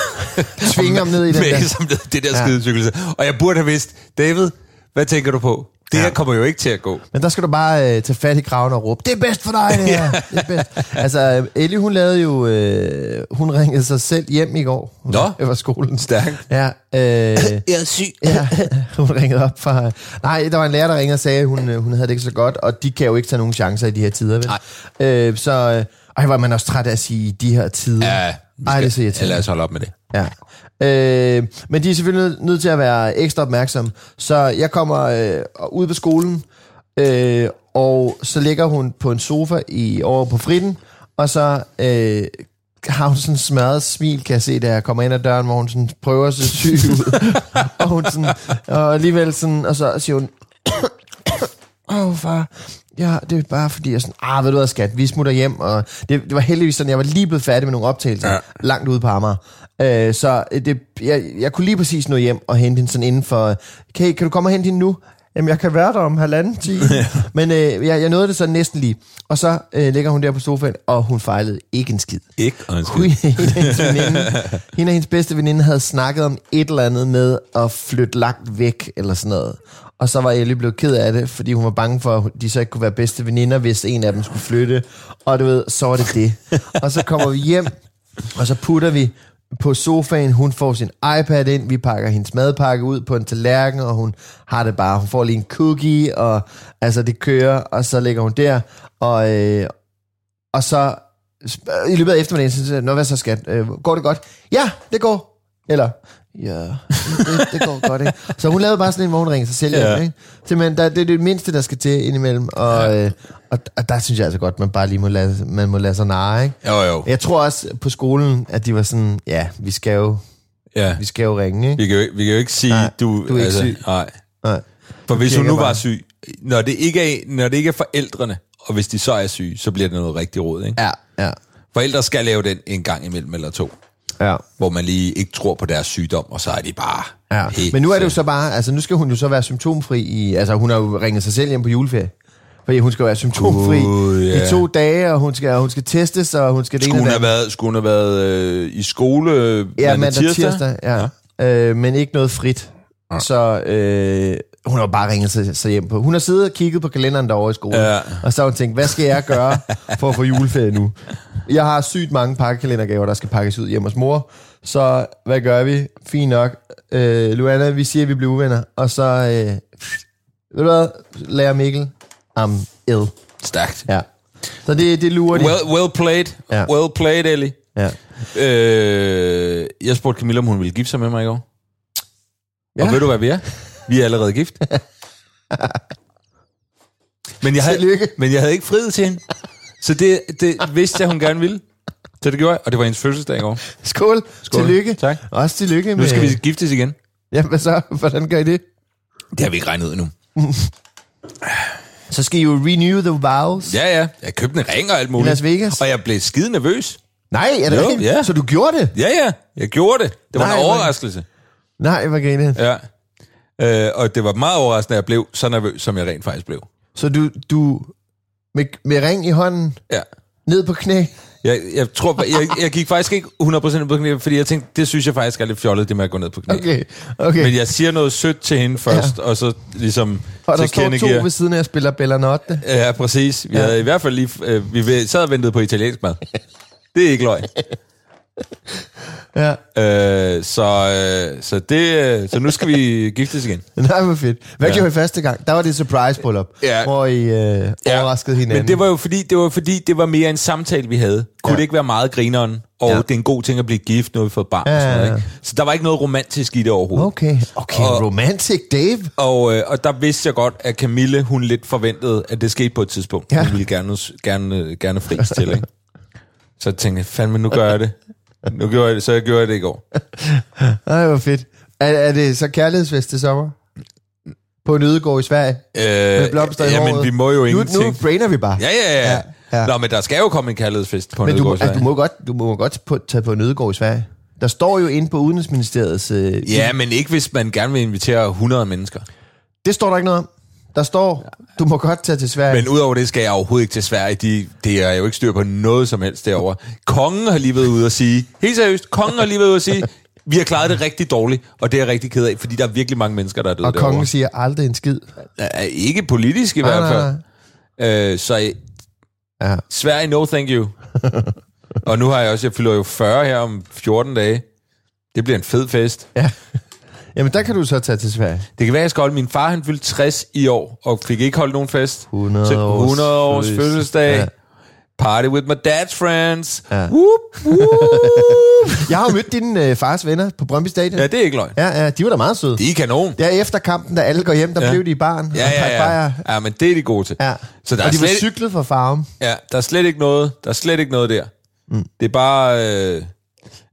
Tvinge ham ned i den der. ham ned det der Ja. skide cykel. Og jeg burde have vidst, David, hvad tænker du på? Det ja. her kommer jo ikke til at gå. Men der skal du bare øh, tage fat i kraven og råbe, det er bedst for dig, det her. det er bedst. Altså, Ellie, hun lavede jo, øh, hun ringede sig selv hjem i går. Nå. Det var skolen. Stærkt. Ja, øh, Jeg er syg. ja, hun ringede op fra... Nej, der var en lærer, der ringede og sagde, at hun, øh, hun havde det ikke så godt, og de kan jo ikke tage nogen chancer i de her tider, vel? Nej. Øh, så... Øh, ej, var man også træt af at sige i de her tider. Ja, vi Ej, det er så skal, irriterende. lad os holde op med det. Ja. Øh, men de er selvfølgelig nødt, nødt til at være ekstra opmærksomme. Så jeg kommer øh, ud på skolen, øh, og så ligger hun på en sofa i over på fritten, og så øh, har hun sådan en smadret smil, kan jeg se, da jeg kommer ind ad døren, hvor hun sådan prøver at se syg ud. og hun sådan, og alligevel sådan, og så siger hun, åh far, ja, det er bare fordi, jeg sådan, ah, ved du hvad, skat, vi smutter hjem, og det, det var heldigvis sådan, jeg var lige blevet færdig med nogle optagelser, ja. langt ude på Amager. Øh, så det, jeg, jeg kunne lige præcis nå hjem og hente hende sådan inden for, kan, kan du komme og hente hende nu? Jamen, jeg kan være der om halvanden time. Men øh, jeg, jeg nåede det så næsten lige. Og så øh, ligger hun der på sofaen, og hun fejlede ikke en skid. Ikke? En Hun, skid. hende, og hendes veninde, hende og hendes bedste veninde havde snakket om et eller andet med at flytte langt væk, eller sådan noget. Og så var Ellie blevet ked af det, fordi hun var bange for, at de så ikke kunne være bedste veninder, hvis en af dem skulle flytte. Og du ved, så var det det. Og så kommer vi hjem, og så putter vi på sofaen, hun får sin iPad ind, vi pakker hendes madpakke ud på en tallerken, og hun har det bare, hun får lige en cookie, og altså det kører, og så ligger hun der, og, øh, og så i løbet af eftermiddagen, så siger jeg, Nå, hvad så skat? Øh, går det godt? Ja, det går. Eller, ja, det, det går godt, ikke? Så hun lavede bare sådan en, hvor hun sig selv Ja. hjem, ikke? Simpelthen, der, det er det mindste, der skal til indimellem, og, ja. øh, og, og der synes jeg altså godt, man bare lige må lade, man må lade sig narre, ikke? Jo, jo. Jeg tror også på skolen, at de var sådan, ja, vi skal jo, Ja. vi skal jo ringe, ikke? Vi kan jo, vi kan jo ikke sige, Nej, du, du er ikke syg. Nej. Nej. For hvis hun nu var bare- syg, når det, ikke er, når det ikke er forældrene, og hvis de så er syge, så bliver det noget rigtig råd, ikke? Ja, ja, Forældre skal lave den en gang imellem eller to, ja. hvor man lige ikke tror på deres sygdom, og så er de bare Ja, helt... men nu er det jo så bare, altså nu skal hun jo så være symptomfri i, altså hun har jo ringet sig selv hjem på juleferie. Fordi hun skal være symptomfri Gud, ja. i to dage, og hun skal, hun skal testes, og hun skal Skulle hun have været, skulle hun have været øh, i skole øh, Ja, mandag, mandag tirsdag, ja. ja. Øh, men ikke noget frit. Ja. Så øh, hun har jo bare ringet sig, sig hjem på. Hun har siddet og kigget på kalenderen derovre i skolen, Ja. og så har hun tænkt, hvad skal jeg gøre for at få juleferie nu? Jeg har sygt mange pakkekalendergaver, der skal pakkes ud hjemme hos mor, så hvad gør vi? Fint nok. Øh, Luana, vi siger, at vi bliver uvenner, og så, øh, ved du hvad, lærer Mikkel, am ill. Stærkt. Ja. Så det, det lurer de. Well, well played. Ja. Well played, Ellie. ja. Øh, jeg spurgte Camilla, om hun ville gifte sig med mig i går. Ja. Og ved du, hvad vi er? Vi er allerede gift. men, jeg havde, men jeg havde ikke friet til hende. Så det, det vidste jeg, hun gerne ville. Så det gjorde jeg, og det var hendes fødselsdag i går. Skål. Skål. Tillykke. Tak. Også tillykke Nu skal vi giftes igen. Ja, hvad så? Hvordan gør I det? Det har vi ikke regnet ud endnu. Så skal I jo renew the vows. Ja, ja. Jeg købte en ring og alt muligt. I Las Vegas? Og jeg blev skide nervøs. Nej, er det Jo, rigtigt? ja. Så du gjorde det? Ja, ja. Jeg gjorde det. Det var Nej, en hvor- overraskelse. Nej, hvad griner Ja. Øh, og det var meget overraskende, at jeg blev så nervøs, som jeg rent faktisk blev. Så du, du med, med ring i hånden, Ja. ned på knæ. Jeg, jeg tror, jeg, jeg gik faktisk ikke 100% på knæ, fordi jeg tænkte, det synes jeg faktisk er lidt fjollet, det med at gå ned på knæ. Okay, okay. Men jeg siger noget sødt til hende først, ja. og så ligesom og der står to ved siden af, jeg spiller Bellanotte. Ja, præcis. Vi ja. havde i hvert fald lige... Øh, vi sad og ventede på italiensk mad. Det er ikke løgn. Ja. Øh, så, øh, så, det, øh, så nu skal vi giftes igen. Nej, hvor fedt. Hvad Ja. gjorde I første gang? Der var det surprise pull-up, Ja. hvor I øh, overraskede hinanden. Men det var jo fordi, det var fordi, det var mere en samtale, vi havde. Kunne Ja. ja. det ikke være meget grineren? Og Ja. ja. det er en god ting at blive gift, har vi fået barn Ja, og sådan ja, noget, ja. ikke? Så der var ikke noget romantisk i det overhovedet. Okay, okay. Og- romantic Dave. Og, øh, og der vidste jeg godt, at Camille, hun lidt forventede, at det skete på et tidspunkt. Ja. Ja. Hun ville gerne, gerne, gerne fris til, ikke? Så jeg tænkte, fandme, nu gør jeg det. Nu gjorde jeg det, så jeg gjorde jeg det i går. Ej, hvor fedt. Er, er det så kærlighedsfest til sommer? På en ødegård i Sverige? Øh, Med blomster i jamen, håret? vi må jo Nu, ingenting. nu brainer vi bare. Ja, ja, ja, Ja, ja. Nå, men der skal jo komme en kærlighedsfest på Men du, Nødegård, altså, du må godt, du må godt på, tage på en ødegård i Sverige. Der står jo inde på Udenrigsministeriets... Øh, Ja, men ikke hvis man gerne vil invitere 100 mennesker. Det står der ikke noget om. Der står, du må godt tage til Sverige. Men udover det skal jeg overhovedet ikke til Sverige. De, det er jo ikke styr på noget som helst derovre. Kongen har lige været ude at sige, helt seriøst, kongen har lige været ude at sige, vi har klaret det rigtig dårligt, og det er jeg rigtig ked af, fordi der er virkelig mange mennesker, der er døde og derovre. kongen siger aldrig en skid. Er ikke politisk i hvert fald. Øh, så i- Ja. Sverige, no thank you. og nu har jeg også, jeg fylder jo 40 her om 14 dage. Det bliver en fed fest. ja. Jamen, der kan du så tage til Sverige. Det kan være, jeg skal holde. Min far, han fyldte 60 i år, og fik ikke holdt nogen fest. 100 Så års 100 års fødselsdag. fødselsdag. Ja. Party with my dad's friends. Ja. Whoop, whoop. Jeg har jo mødt din øh, fars venner på Brøndby Stadion. ja, det er ikke løgn. ja, ja, de var da meget søde. De er kanon. Ja, efter kampen, da alle går hjem, der ja. Blev de i baren. Ja, ja, ja. Ja, men det er de gode til. ja. Så der og er, de var slet, cyklet fra farm. ja, der er slet ikke noget, der er slet ikke noget der. Mm. Det er bare, øh,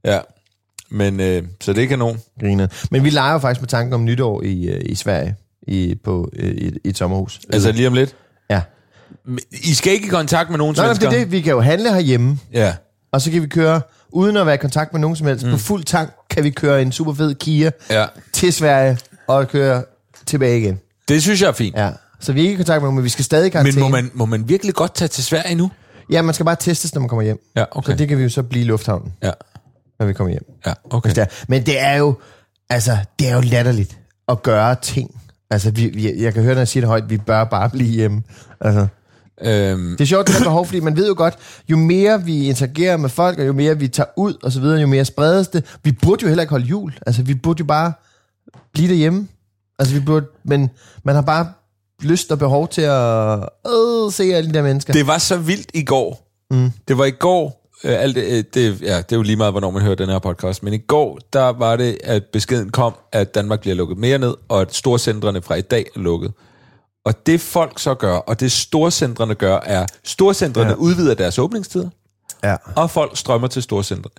ja. Men, øh, så det er kanon. Griner. Men vi leger jo faktisk med tanken om nytår i, øh, i Sverige i, på, øh, i, i et sommerhus. Altså lige om lidt. ja. Men I skal ikke i kontakt med nogen Nej, nej, det svensker? er det. Vi kan jo handle herhjemme, Ja. og så kan vi køre, uden at være i kontakt med nogen som helst, mm. på fuld tank kan vi køre en super fed Kia ja. til Sverige og køre tilbage igen. Det synes jeg er fint. Ja. Så vi er ikke i kontakt med nogen, men vi skal stadig i Men karantæne. må man, må man virkelig godt tage til Sverige nu? Ja, man skal bare testes, når man kommer hjem. Ja, okay. Så det kan vi jo så blive i lufthavnen, Ja, når vi kommer hjem. ja okay. Hvis det er. Men det er jo, altså, det er jo latterligt at gøre ting. Altså, vi, vi, jeg kan høre, når jeg siger det højt, vi bør bare blive hjemme. Altså, Øhm, det er sjovt, det der behov, fordi man ved jo godt, jo mere vi interagerer med folk, og jo mere vi tager ud, og så videre, jo mere spredes det. Vi burde jo heller ikke holde jul. Altså, vi burde jo bare blive derhjemme. Altså, vi burde, men man har bare lyst og behov til at øh, se alle de der mennesker. det var så vildt i går. Mm. Det var i går, øh, alt det, øh, det, ja, det er jo lige meget, hvornår man hører den her podcast, men i går, der var det, at beskeden kom, at Danmark bliver lukket mere ned, og at storcentrene fra i dag er lukket. Og det folk så gør, og det storcentrene gør, er, storcentrene. Ja. udvider deres åbningstider, Ja. og folk strømmer til storcentrene.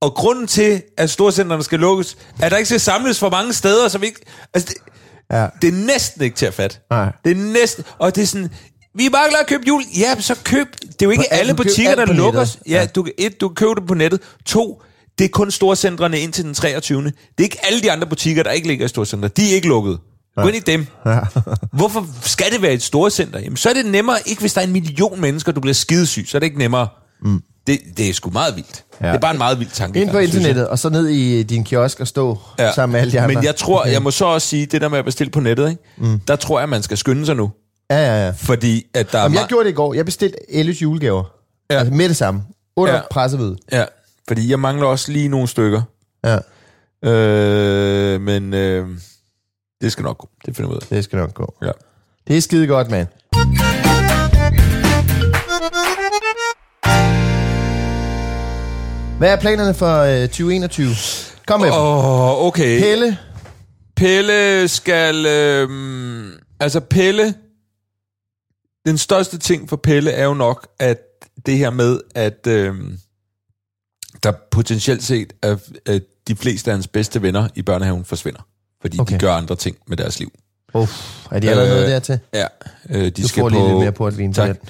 Og grunden til, at storcentrene skal lukkes, er, at der ikke skal samles for mange steder, som ikke... Altså, det, Ja. det er næsten ikke til at fatte. Nej. Det er næsten... Og det er sådan... Vi mangler at købe jul. Ja, så køb... Det er jo ikke På- alle butikker, der lukker. Ja, Ja. du, kan- et, du kan købe det på nettet. To, det er kun storcentrene indtil den 23. Det er ikke alle de andre butikker, der ikke ligger i storcentre. De er ikke lukket. Gå ind i dem. Ja. Hvorfor skal det være et storcenter? Jamen, så er det nemmere, ikke hvis der er en million mennesker, du bliver skidesyg, så er det ikke nemmere. Mm. Det, det er sgu meget vildt. Ja. Ja. Det er bare en meget vild tanke. Ind på internettet, og så ned i din kiosk og stå ja. sammen med alle de andre. Men jeg tror, jeg må så også sige, det der med at bestille på nettet, ikke? Mm. der tror jeg, man skal skynde sig nu. Ja, ja, ja. Fordi at der er Jamen, jeg meget- gjorde det i går. Jeg bestilte Ellys julegaver. Ja. Altså med det samme. Under Ja. ja. pressemøde. Ja, fordi jeg mangler også lige nogle stykker. Ja, Øh, men øh, det skal nok gå. Det finder vi ud af. det skal nok gå. Ja. Det er skide godt, mand. Hvad er planerne for øh, 2021? Kom med oh, okay. Pelle. Pelle skal... Øh, altså Pelle... Den største ting for Pelle er jo nok, at det her med, at øh, der potentielt set er, at de fleste af hans bedste venner i børnehaven forsvinder. Fordi okay. de gør andre ting med deres liv. Uff, er de allerede Øh, øh, dertil? Ja, øh, de Du skal får på... lige lidt mere portvin til Tak. den.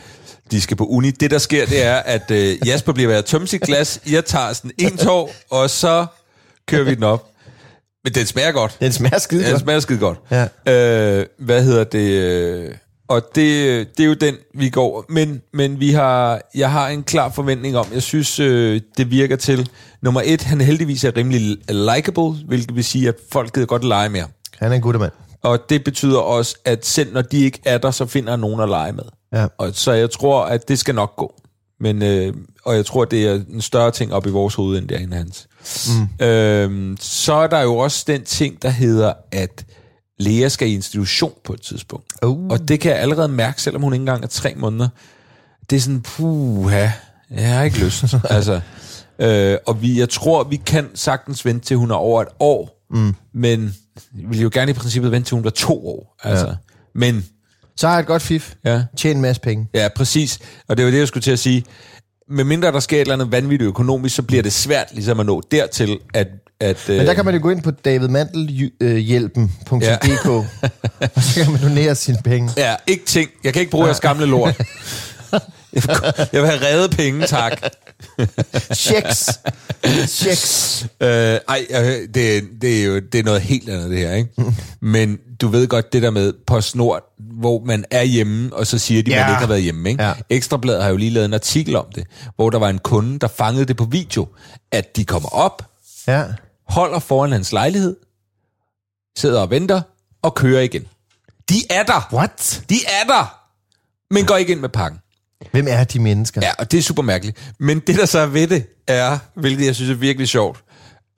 De skal på uni. Det, der sker, det er, at øh, Jasper bliver ved at tømme sit glas. Jeg tager sådan en tår, og så kører vi den op. Men den smager godt. Den smager skide Den godt. smager skide godt. Ja. Øh, hvad hedder det? Og det, det er jo den, vi går. Men, men vi har, jeg har en klar forventning om, jeg synes, øh, det virker til, nummer et, han heldigvis er rimelig likable, hvilket vil sige, at folk gider godt lege med ham. Han er en guttermand. Og det betyder også, at selv når de ikke er der, så finder han nogen at lege med. Ja. Og så jeg tror, at det skal nok gå. Men, øh, og jeg tror, det er en større ting op i vores hoved, end det er hans. Mm. Øh, så er der jo også den ting, der hedder, at Lea skal i institution på et tidspunkt. Uh. Og det kan jeg allerede mærke, selvom hun ikke engang er tre måneder. Det er sådan, puha, jeg har ikke lyst. altså, øh, og vi, jeg tror, vi kan sagtens vente til hun er over et år. Mm. Men vi vil jo gerne i princippet vente til hun var to år. Altså. Ja. Men, Så har jeg et godt fif. ja. Tjen en masse penge. Ja, præcis. Og det var det, jeg skulle til at sige. Med mindre der sker et eller andet vanvittigt økonomisk, så bliver det svært ligesom at nå dertil, at... at Men der kan man jo gå ind på davidmandelhjælpen.dk og så kan man donere sine penge. Ja, ikke ting. Jeg kan ikke bruge jeres gamle lort. Jeg vil, have reddet penge, tak. Checks. Checks. Øh, ej, det, det er jo det er noget helt andet, det her, ikke? Men du ved godt det der med på snort, hvor man er hjemme, og så siger de, at Ja. man ikke har været hjemme, ikke? Ja. Ekstrabladet har jo lige lavet en artikel om det, hvor der var en kunde, der fangede det på video, at de kommer op, Ja. holder foran hans lejlighed, sidder og venter, og kører igen. De er der! What? De er der! Men går ikke ind med pakken. Hvem er de mennesker? Ja, og det er super mærkeligt. Men det, der så er ved det, er, hvilket jeg synes er virkelig sjovt,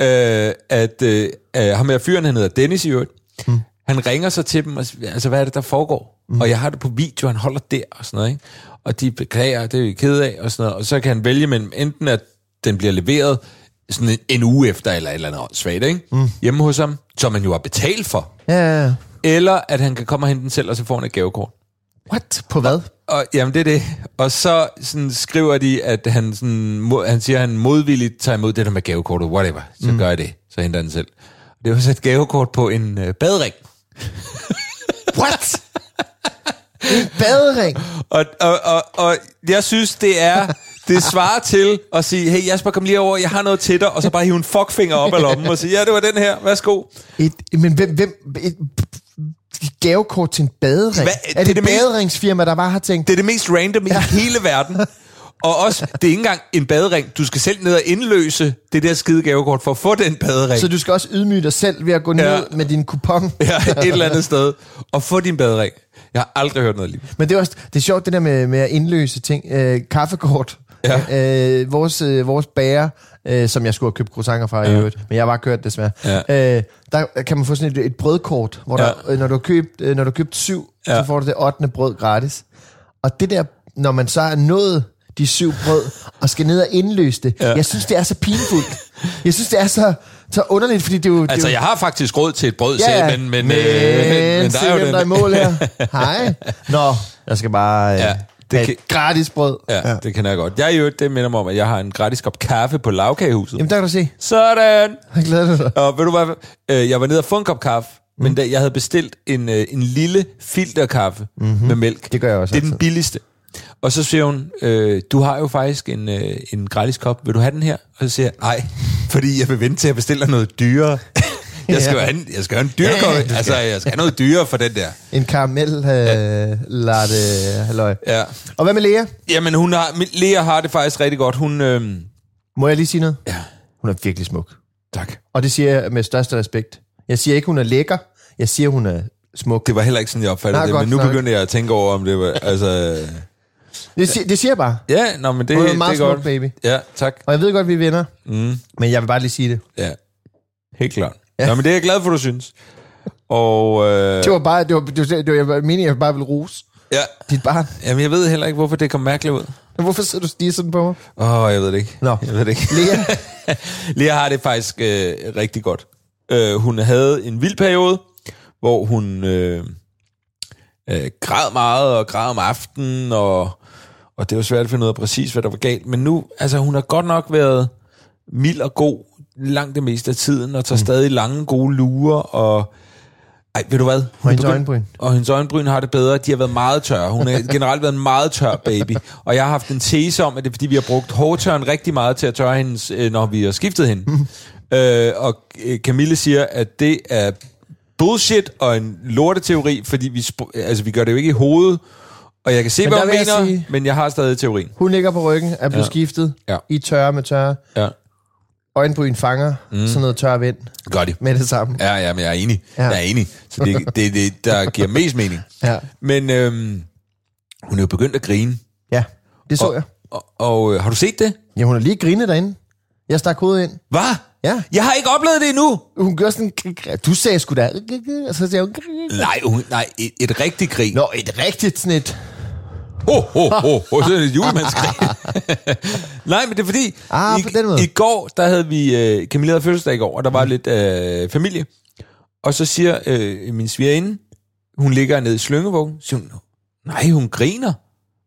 øh, at øh, øh, ham her fyren, han hedder Dennis i øvrigt, mm. han ringer så til dem, og siger, altså hvad er det, der foregår? Mm. Og jeg har det på video, han holder der og sådan noget, ikke? Og de beklager, det er vi ked af, og sådan noget. Og så kan han vælge mellem enten, at den bliver leveret sådan en, en uge efter, eller et eller andet svagt, ikke? Mm. Hjemme hos ham, som man jo har betalt for. Ja, ja, ja. Eller at han kan komme og hente den selv, og så får han et gavekort. What? På hvad? Og, jamen, det er det. Og så sådan, skriver de, at han, sådan, mod, han siger, at han modvilligt tager imod det der med gavekortet. Whatever. Så mm. gør jeg det. Så henter han selv. Det var så et gavekort på en øh, badring. What? En badering? Og, og, og, og jeg synes, det er... Det svarer til at sige, hey Jasper, kom lige over, jeg har noget til dig, og så bare hive en fuckfinger op af lommen og sige, ja, det var den her, værsgo. Et, men hvem, hvem et gavekort til en badering? Hvad- er det det, et det baderingsfirma, der bare har tænkt, Det er det mest random i hele verden. Og også, det er ikke engang en badering. Du skal selv ned og indløse det der skide gavekort for at få den badering. så du skal også ydmyge dig selv ved at gå ned Ja. med din kupon? Ja, et eller andet sted. Og få din badering. Jeg har aldrig hørt noget lige. Men det er, også, det er sjovt, det der med, med at indløse ting. Øh, kaffekort. Ja. Øh, vores, øh, vores bager, øh, som jeg skulle have købt croissanter fra ja. i øvrigt, men jeg har bare kørt desværre. Ja. Øh, der kan man få sådan et, et brødkort, hvor Ja. der, øh, når, du har købt, øh, når du har købt syv, ja. Så får du det 8. brød gratis. Og det der, når man så er nået de syv brød, og skal ned og indløse det, ja. Jeg synes, det er så pinfuldt. Jeg synes, det er så, så underligt, fordi det er jo... det er Altså, jo, jeg har faktisk råd til et brød Ja, selv, men, men, men, øh, men, men der er jo den. der er i mål her. Hej. Nå, jeg skal bare øh, ja, det kan- gratis brød. Ja, ja, det kender jeg godt. Jeg er jo det minder mig om, at jeg har en gratis kop kaffe på lavkagehuset. Jamen, der kan du se. Sådan! Jeg glæder dig. Og ved du hvad? Øh, Jeg var nede og få en kop kaffe, mm. men da, jeg havde bestilt en, øh, en lille filterkaffe mm-hmm. med mælk. Det gør jeg også Det er den billigste. Og så siger hun, øh, du har jo faktisk en, øh, en gratis kop, vil du have den her? Og så siger jeg, nej, fordi jeg vil vente til at bestille noget dyrere. Jeg skal jo have en, jeg skal have en dyr Ja, ja, skal. Altså, jeg skal have noget dyrere for den der. En karamel øh, latte halløj. Ja. Og hvad med Lea? Jamen, hun har, Lea har det faktisk rigtig godt. Hun, øh, Må jeg lige sige noget? ja, Hun er virkelig smuk. tak. Og det siger jeg med største respekt. Jeg siger ikke, hun er lækker. Jeg siger, hun er smuk. Det var heller ikke sådan, jeg opfattede Nej, det, men nu nok. begyndte jeg at tænke over, om det var... Altså, Det, siger, det siger jeg bare. ja, nå, men det, Hun er det meget er smuk, godt. baby. Ja, tak. Og jeg ved godt, vi er venner. Mm. Men jeg vil bare lige sige det. Ja, helt klart. Ja. Nå, men det er jeg glad for, du synes. Og øh, Det var bare, det var, det var, det var, jeg var meningen, jeg bare ville rose ja, dit barn. jamen, jeg ved heller ikke, hvorfor det kom mærkeligt ud. Men Hvorfor sidder du og stiger sådan på mig? Åh, oh, jeg ved det ikke. Nå. Jeg ved det ikke. Lea? Lea har det faktisk øh, rigtig godt. Øh, hun havde en vild periode, hvor hun øh, øh, græd meget og græd om aftenen, og, og det var svært at finde ud af præcis, hvad der var galt. Men nu, altså hun har godt nok været mild og god langt det meste af tiden, og tager mm. stadig lange, gode lurer, og ej, ved du hvad? Hun hendes begynd- øjenbryn. Og hendes øjenbryn har det bedre. De har været meget tørre. Hun har generelt været en meget tør baby. Og jeg har haft en tese om, at det er, fordi vi har brugt hårtørren rigtig meget til at tørre hendes, øh, når vi har skiftet hende. Mm. Øh, og øh, Camille siger, at det er bullshit og en lorteteori, fordi vi, altså, vi gør det jo ikke i hovedet. Og jeg kan se, Men hvad hun mener, sige- men jeg har stadig teorien. Hun ligger på ryggen, er blevet Ja. skiftet Ja. i tørre med tørre. Ja, Øjenbryn fanger mm. sådan noget tør vind gør de. med det samme. Ja, ja, men jeg er enig. Ja. Jeg er enig. Så det det, er det, der giver mest mening. Ja, Men øhm, hun er jo begyndt at grine. ja det så og, jeg. Og, og øh, har du set det? Ja, hun har lige grinet derinde. Jeg stak hovedet ind. Hvad? Ja. Jeg har ikke oplevet det endnu. Hun gør sådan... Du sagde sgu da... Og så sagde hun... Nej, hun, nej et, et rigtigt grin. Nå, et rigtigt snit. Ho, ho, ho, ho, så er det et julemandsgrin. nej, men det er fordi, Ah, i, på den måde. i går, der havde vi, øh, Camilla havde fødselsdag i går, og der var lidt øh, familie. Og så siger øh, min svigerinde, hun ligger nede i slyngevognen, siger hun, nej, hun griner.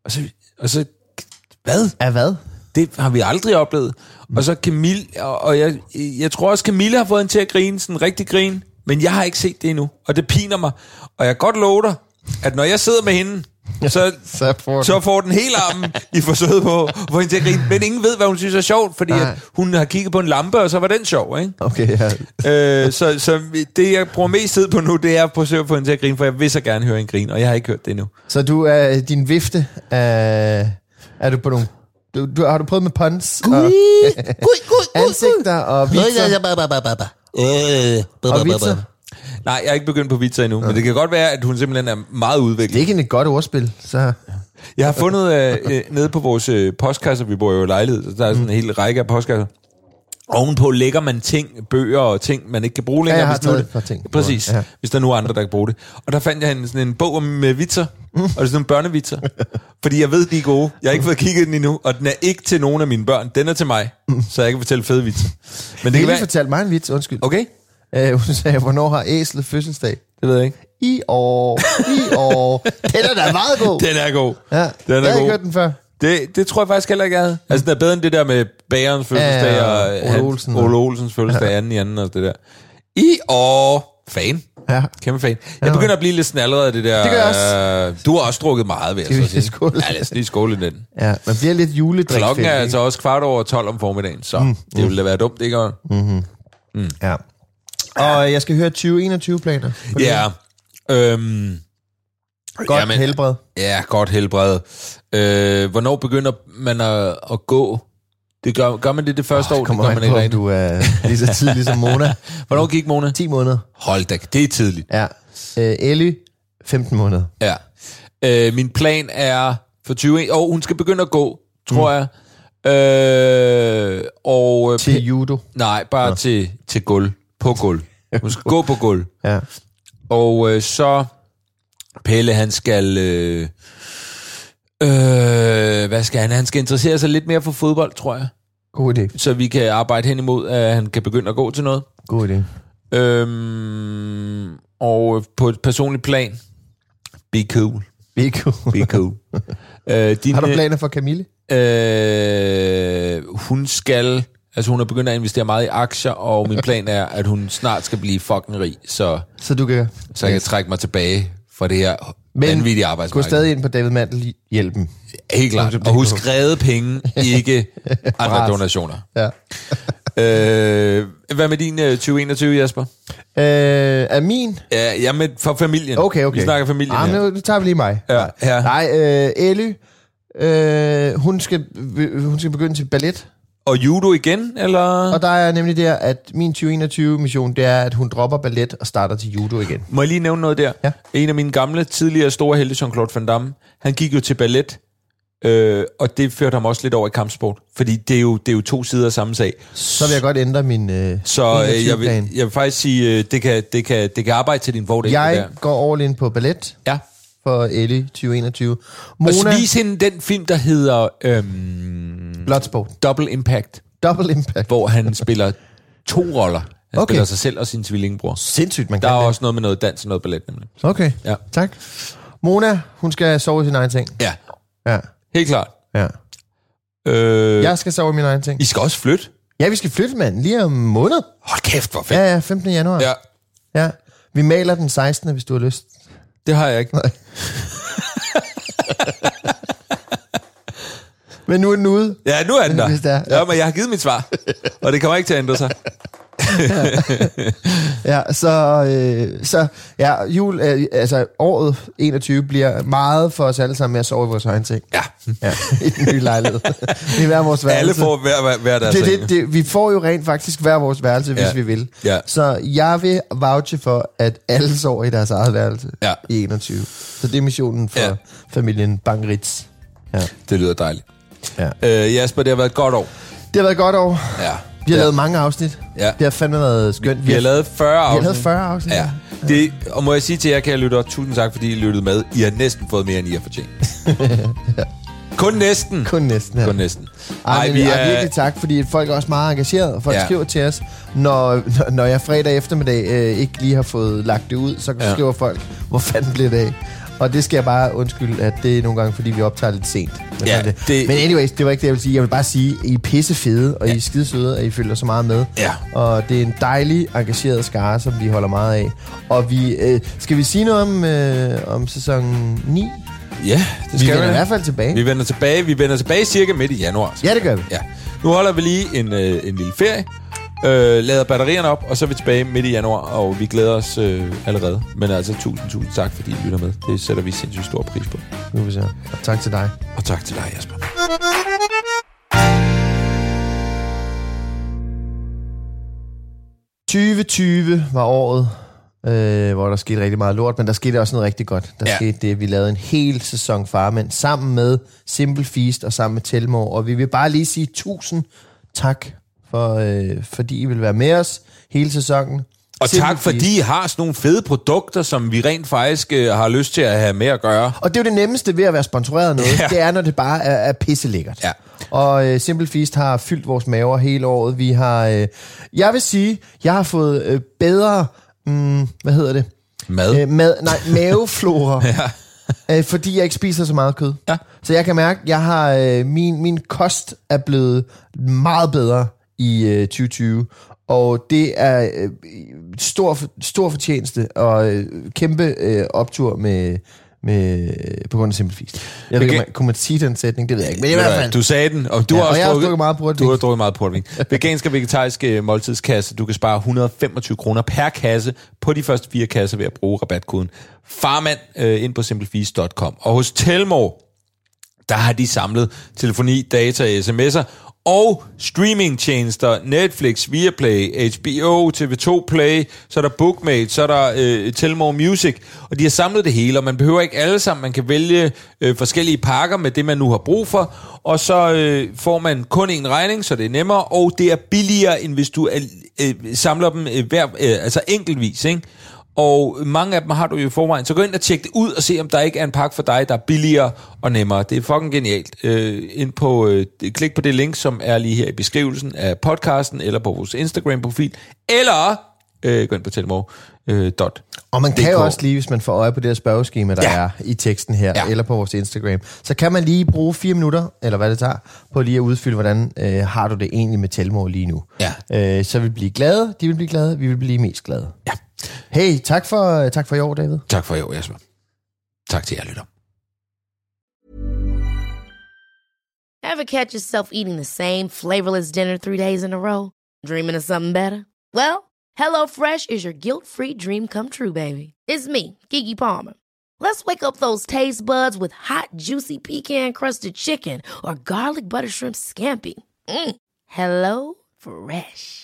Og så, og så hvad? Af hvad? Det har vi aldrig oplevet. Og så Camille, og, og jeg, jeg tror også, Camille har fået hende til at grine, sådan en rigtig grin, men jeg har ikke set det endnu, og det piner mig. Og jeg kan godt love dig, at når jeg sidder med hende, så, Så får så får den hele armen i forsøget på at få hende til at grine. Men ingen ved, hvad hun synes er sjovt, fordi Nej. at hun har kigget på en lampe, og så var den sjov, ikke? Okay, ja. øh, så, så det, jeg bruger mest tid på nu, det er at forsøge at få hende til at grine, for jeg vil så gerne høre en grine, og jeg har ikke hørt det endnu. Så du er din vifte af... Er du på nogle... Du, du, har du prøvet med puns? Og ansigter og vitser? Og vitser? Nej, jeg er ikke begyndt på vitser endnu, men det kan godt være, at hun simpelthen er meget udviklet. Det er ikke et godt ordspil, så... Jeg har fundet øh, øh, nede på vores øh, postkasser, vi bor jo i lejlighed, så der er sådan en hel række af postkasser. Ovenpå lægger man ting, bøger og ting, man ikke kan bruge længere. Ja, jeg har nu taget par ting. Præcis, Ja. ja. hvis der nu er andre, der kan bruge det. Og der fandt jeg en, sådan en bog med vitser, mm. og det er sådan nogle børnevitser. fordi jeg ved, de er gode. Jeg har ikke fået kigget den endnu, og den er ikke til nogen af mine børn. Den er til mig, så jeg kan fortælle fede vitser. Men det Det kan være... fortalt mig en vits, undskyld. Okay, Øh, hun sagde, hvornår har æslet fødselsdag? det ved jeg ikke. I år, i år. Den er da meget god. Den er god. Ja, Den jeg er har ikke god. hørt den før. Det, det tror jeg faktisk heller ikke, jeg havde. Altså, den er bedre end det der med bagerens fødselsdag Ja, og Ole Olsen. Ole Olsens fødselsdag anden i anden og det der. I år. Fan. Ja. Kæmpe fan. Jeg begynder at blive lidt sådan allerede af det der... Det gør jeg øh, Du har også drukket meget, Skal jeg så sige. skåle? Ja, lad os lige skåle den. Ja, man bliver lidt juledrik. Klokken er altså også kvart over 12 om formiddagen, så mm, det ville da være dumt, ikke? Og- Ja. Og jeg skal høre 2021-planer. Ja. Øhm, Godt Jamen, helbred. ja, godt helbred. Øh, hvornår begynder man at, at gå? Det gør, gør man det det første oh, år? Det gør an man ikke rigtigt. du er lige så tidlig som Mona. Hvornår gik Mona? 10 måneder. Hold da, det er tidligt. Ja. Øh, Ellie, 15 måneder. Ja. Øh, min plan er for 20... Og hun skal begynde at gå, tror mm. jeg. Øh, og... øh, Til judo. Nej, bare til, til gulv. På gulv. Hun skal gå på gulv. Ja. Og øh, så Pelle, han skal... Øh, øh, hvad skal han? Han skal interessere sig lidt mere for fodbold, tror jeg. God idé. Så vi kan arbejde hen imod, at han kan begynde at gå til noget. God idé. Øhm, og på et personligt plan, be cool. Er cool. Be cool. øh, din, Har du planer for Camille? Øh, hun skal... Altså, hun er begyndt at investere meget i aktier, og min plan er, at hun snart skal blive fucking rig, så, Så du kan så jeg kan trække mig tilbage fra det her Men vanvittige gå arbejdsmarked. stadig ind på David Mandel hjælpen. Helt klart. Og husk redde penge, ikke andre donationer. Ja. Øh, hvad med din øh, 2021, Jasper? Øh, er min? Ja, ja med for familien. Okay, okay. Vi snakker familien ah, her. nu, nu tager vi lige mig. Ja, ja. Nej, øh, Ellie, øh, hun, skal, hun skal begynde til ballet. Og judo igen, eller? Og der er nemlig der, at min 2021-mission, det er, at hun dropper ballet og starter til judo igen. Må jeg lige nævne noget der? Ja. En af mine gamle, tidligere store helte, Jean-Claude Van Damme, han gik jo til ballet, øh, og det førte ham også lidt over i kampsport. Fordi det er jo, det er jo to sider af samme sag. Så vil jeg godt ændre min øh, Så øh, jeg, vil, 21-plan. jeg vil faktisk sige, øh, det kan, det, kan, det kan arbejde til din fordel. Jeg går all in på ballet Ja. For Ellie 2021. Mona. Og vis hende den film, der hedder øhm, Bloodsport. Double Impact, Double impact. hvor han spiller to roller. Han Okay. spiller sig selv og sin tvillingebror. Sindssygt, man Der kan er det. også noget med noget dans og noget ballet, nemlig. Okay, Ja. tak. Mona, hun skal sove i sin egen ting. Ja, Ja, helt klart. ja. Øh, Jeg skal sove i min egen ting. I skal også flytte. Ja, vi skal flytte, mand. Lige om måned. Hold kæft, hvor fedt. Ja, ja, 15. januar. Ja, ja. Vi maler den 16. hvis du har lyst. Det har jeg ikke. Nej. Men nu er den ude. Ja, nu er den der. Hvis det er, ja. ja. men jeg har givet mit svar, og det kommer ikke til at ændre sig. Ja, så, øh, så ja, jul, øh, altså året 21 bliver meget for os alle sammen med at sove i vores egen ting. Ja, Ja, i den nye lejlighed. Er hver vores værelse. alle får hver, hver, hver deres det, det, det, vi får jo rent faktisk hver vores værelse, hvis Ja. vi vil. Ja. Så jeg vil vouche for, at alle sover i deres eget værelse Ja. i 21. Så det er missionen for Ja. familien Bangritz. Ja. Det lyder dejligt. Ja. Øh, Jasper, det har været et godt år. Det har været et godt år. Ja. Vi har ja. lavet mange afsnit. Ja. Det har fandme været skønt. Vi har lavet 40 vi har afsnit. lavet 40 afsnit. Ja. Det, og må jeg sige til jer, kære lyttere, tusind tak, fordi I lyttede med. I har næsten fået mere, end I har fortjent. Kun næsten. Kun næsten. Ja. Kun næsten. Ej, men, vi er... virkelig tak, fordi folk er også meget engageret, og folk ja. Ja. skriver til os, når, når- jeg fredag eftermiddag øh, ikke lige har fået lagt det ud, så ja. Ja. skriver folk, hvor fanden blev det af? Og det skal jeg bare undskylde, at det er nogle gange, fordi vi optager lidt sent. Men, Ja, sådan er det. det- Men anyways, det var ikke det, jeg ville sige. Jeg vil bare sige, at I er pisse fede, og ja. I er skide søde, og I følger så meget med. Ja. Og det er en dejlig, engageret skare, som vi holder meget af. Og vi, øh, skal vi sige noget om, øh, om sæson 9? Ja, det Vi skal vender i vi. hvert fald tilbage. Vi vender tilbage. Vi vender tilbage cirka midt i januar. Ja, det gør vi. Ja. Nu holder vi lige en, øh, en lille ferie. Øh, lader batterierne op, og så er vi tilbage midt i januar, og vi glæder os øh, allerede. Men altså, tusind, tusind tak, fordi I lytter med. Det sætter vi sindssygt stor pris på. Nu vil vi se. Og tak til dig. Og tak til dig, Jasper. 2020 var året, øh, hvor der skete rigtig meget lort, men der skete også noget rigtig godt. Der ja. Skete det, vi lavede en hel sæson Farmænd sammen med Simple Feast og sammen med Telmor, og vi vil bare lige sige tusind tak, for, øh, fordi I vil være med os hele sæsonen. Og Simple tak, fordi I har sådan nogle fede produkter, som vi rent faktisk øh, har lyst til at have med at gøre. Og det er jo det nemmeste ved at være sponsoreret noget, ja. Ja. det er, når det bare er, er pisselækkert. Ja. Og øh, Simple Feast har fyldt vores maver hele året. Vi har, øh, jeg vil sige, jeg har fået øh, bedre, mm, hvad hedder det? Mad. Øh, mad, nej, maveflora. ja. øh, fordi jeg ikke spiser så meget kød. Ja. Så jeg kan mærke, jeg har øh, min, min kost er blevet meget bedre i øh, 2020. Og det er øh, stor, stor fortjeneste og øh, kæmpe øh, optur med, med, på grund af Simple Feast. Jeg ved ikke, kunne man sige den sætning? Det ved jeg ikke. Men i hvert fald. Du sagde den, og du Ja, har og også også drukket, drukket meget portvin. Du har drukket meget portvin. Vegansk og vegetarisk øh, måltidskasse. Du kan spare 125 kroner per kasse på de første fire kasser ved at bruge rabatkoden farmand øh, ind på simplefeast.com. Og hos Telmore, der har de samlet telefoni, data, sms'er og streamingtjenester, Netflix, Viaplay, HBO, TV2 Play, så er der Bookmate, så er der øh, Telmore Music, og de har samlet det hele, og man behøver ikke alle sammen, man kan vælge øh, forskellige pakker med det, man nu har brug for, og så øh, får man kun en regning, så det er nemmere, og det er billigere, end hvis du øh, samler dem øh, hver, øh, altså enkeltvis, ikke? Og mange af dem har du jo i forvejen. Så gå ind og tjek det ud og se, om der ikke er en pakke for dig, der er billigere og nemmere. Det er fucking genialt. Øh, ind på, øh, klik på det link, som er lige her i beskrivelsen af podcasten, eller på vores Instagram-profil, eller øh, gå ind på telmore. Øh. Og man kan jo også lige, hvis man får øje på det her spørgeskema, der Ja. er i teksten her, Ja. eller på vores Instagram, så kan man lige bruge fire minutter, eller hvad det tager, på lige at udfylde, hvordan øh, har du det egentlig med Telmor lige nu. Ja. Øh, så vil vi blive glade, de vil blive glade, vi vil blive mest glade. Ja. Hey, tak for, tak for i år, David. Tak for i år, Jesper. Tak til jer, lytter. Ever catch yourself eating the same flavorless dinner three days in a row? Dreaming of something better? Well, HelloFresh is your guilt-free dream come true, baby. It's me, Kiki Palmer. Let's wake up those taste buds with hot, juicy pecan-crusted chicken or garlic butter shrimp scampi. Mm. Hello Fresh.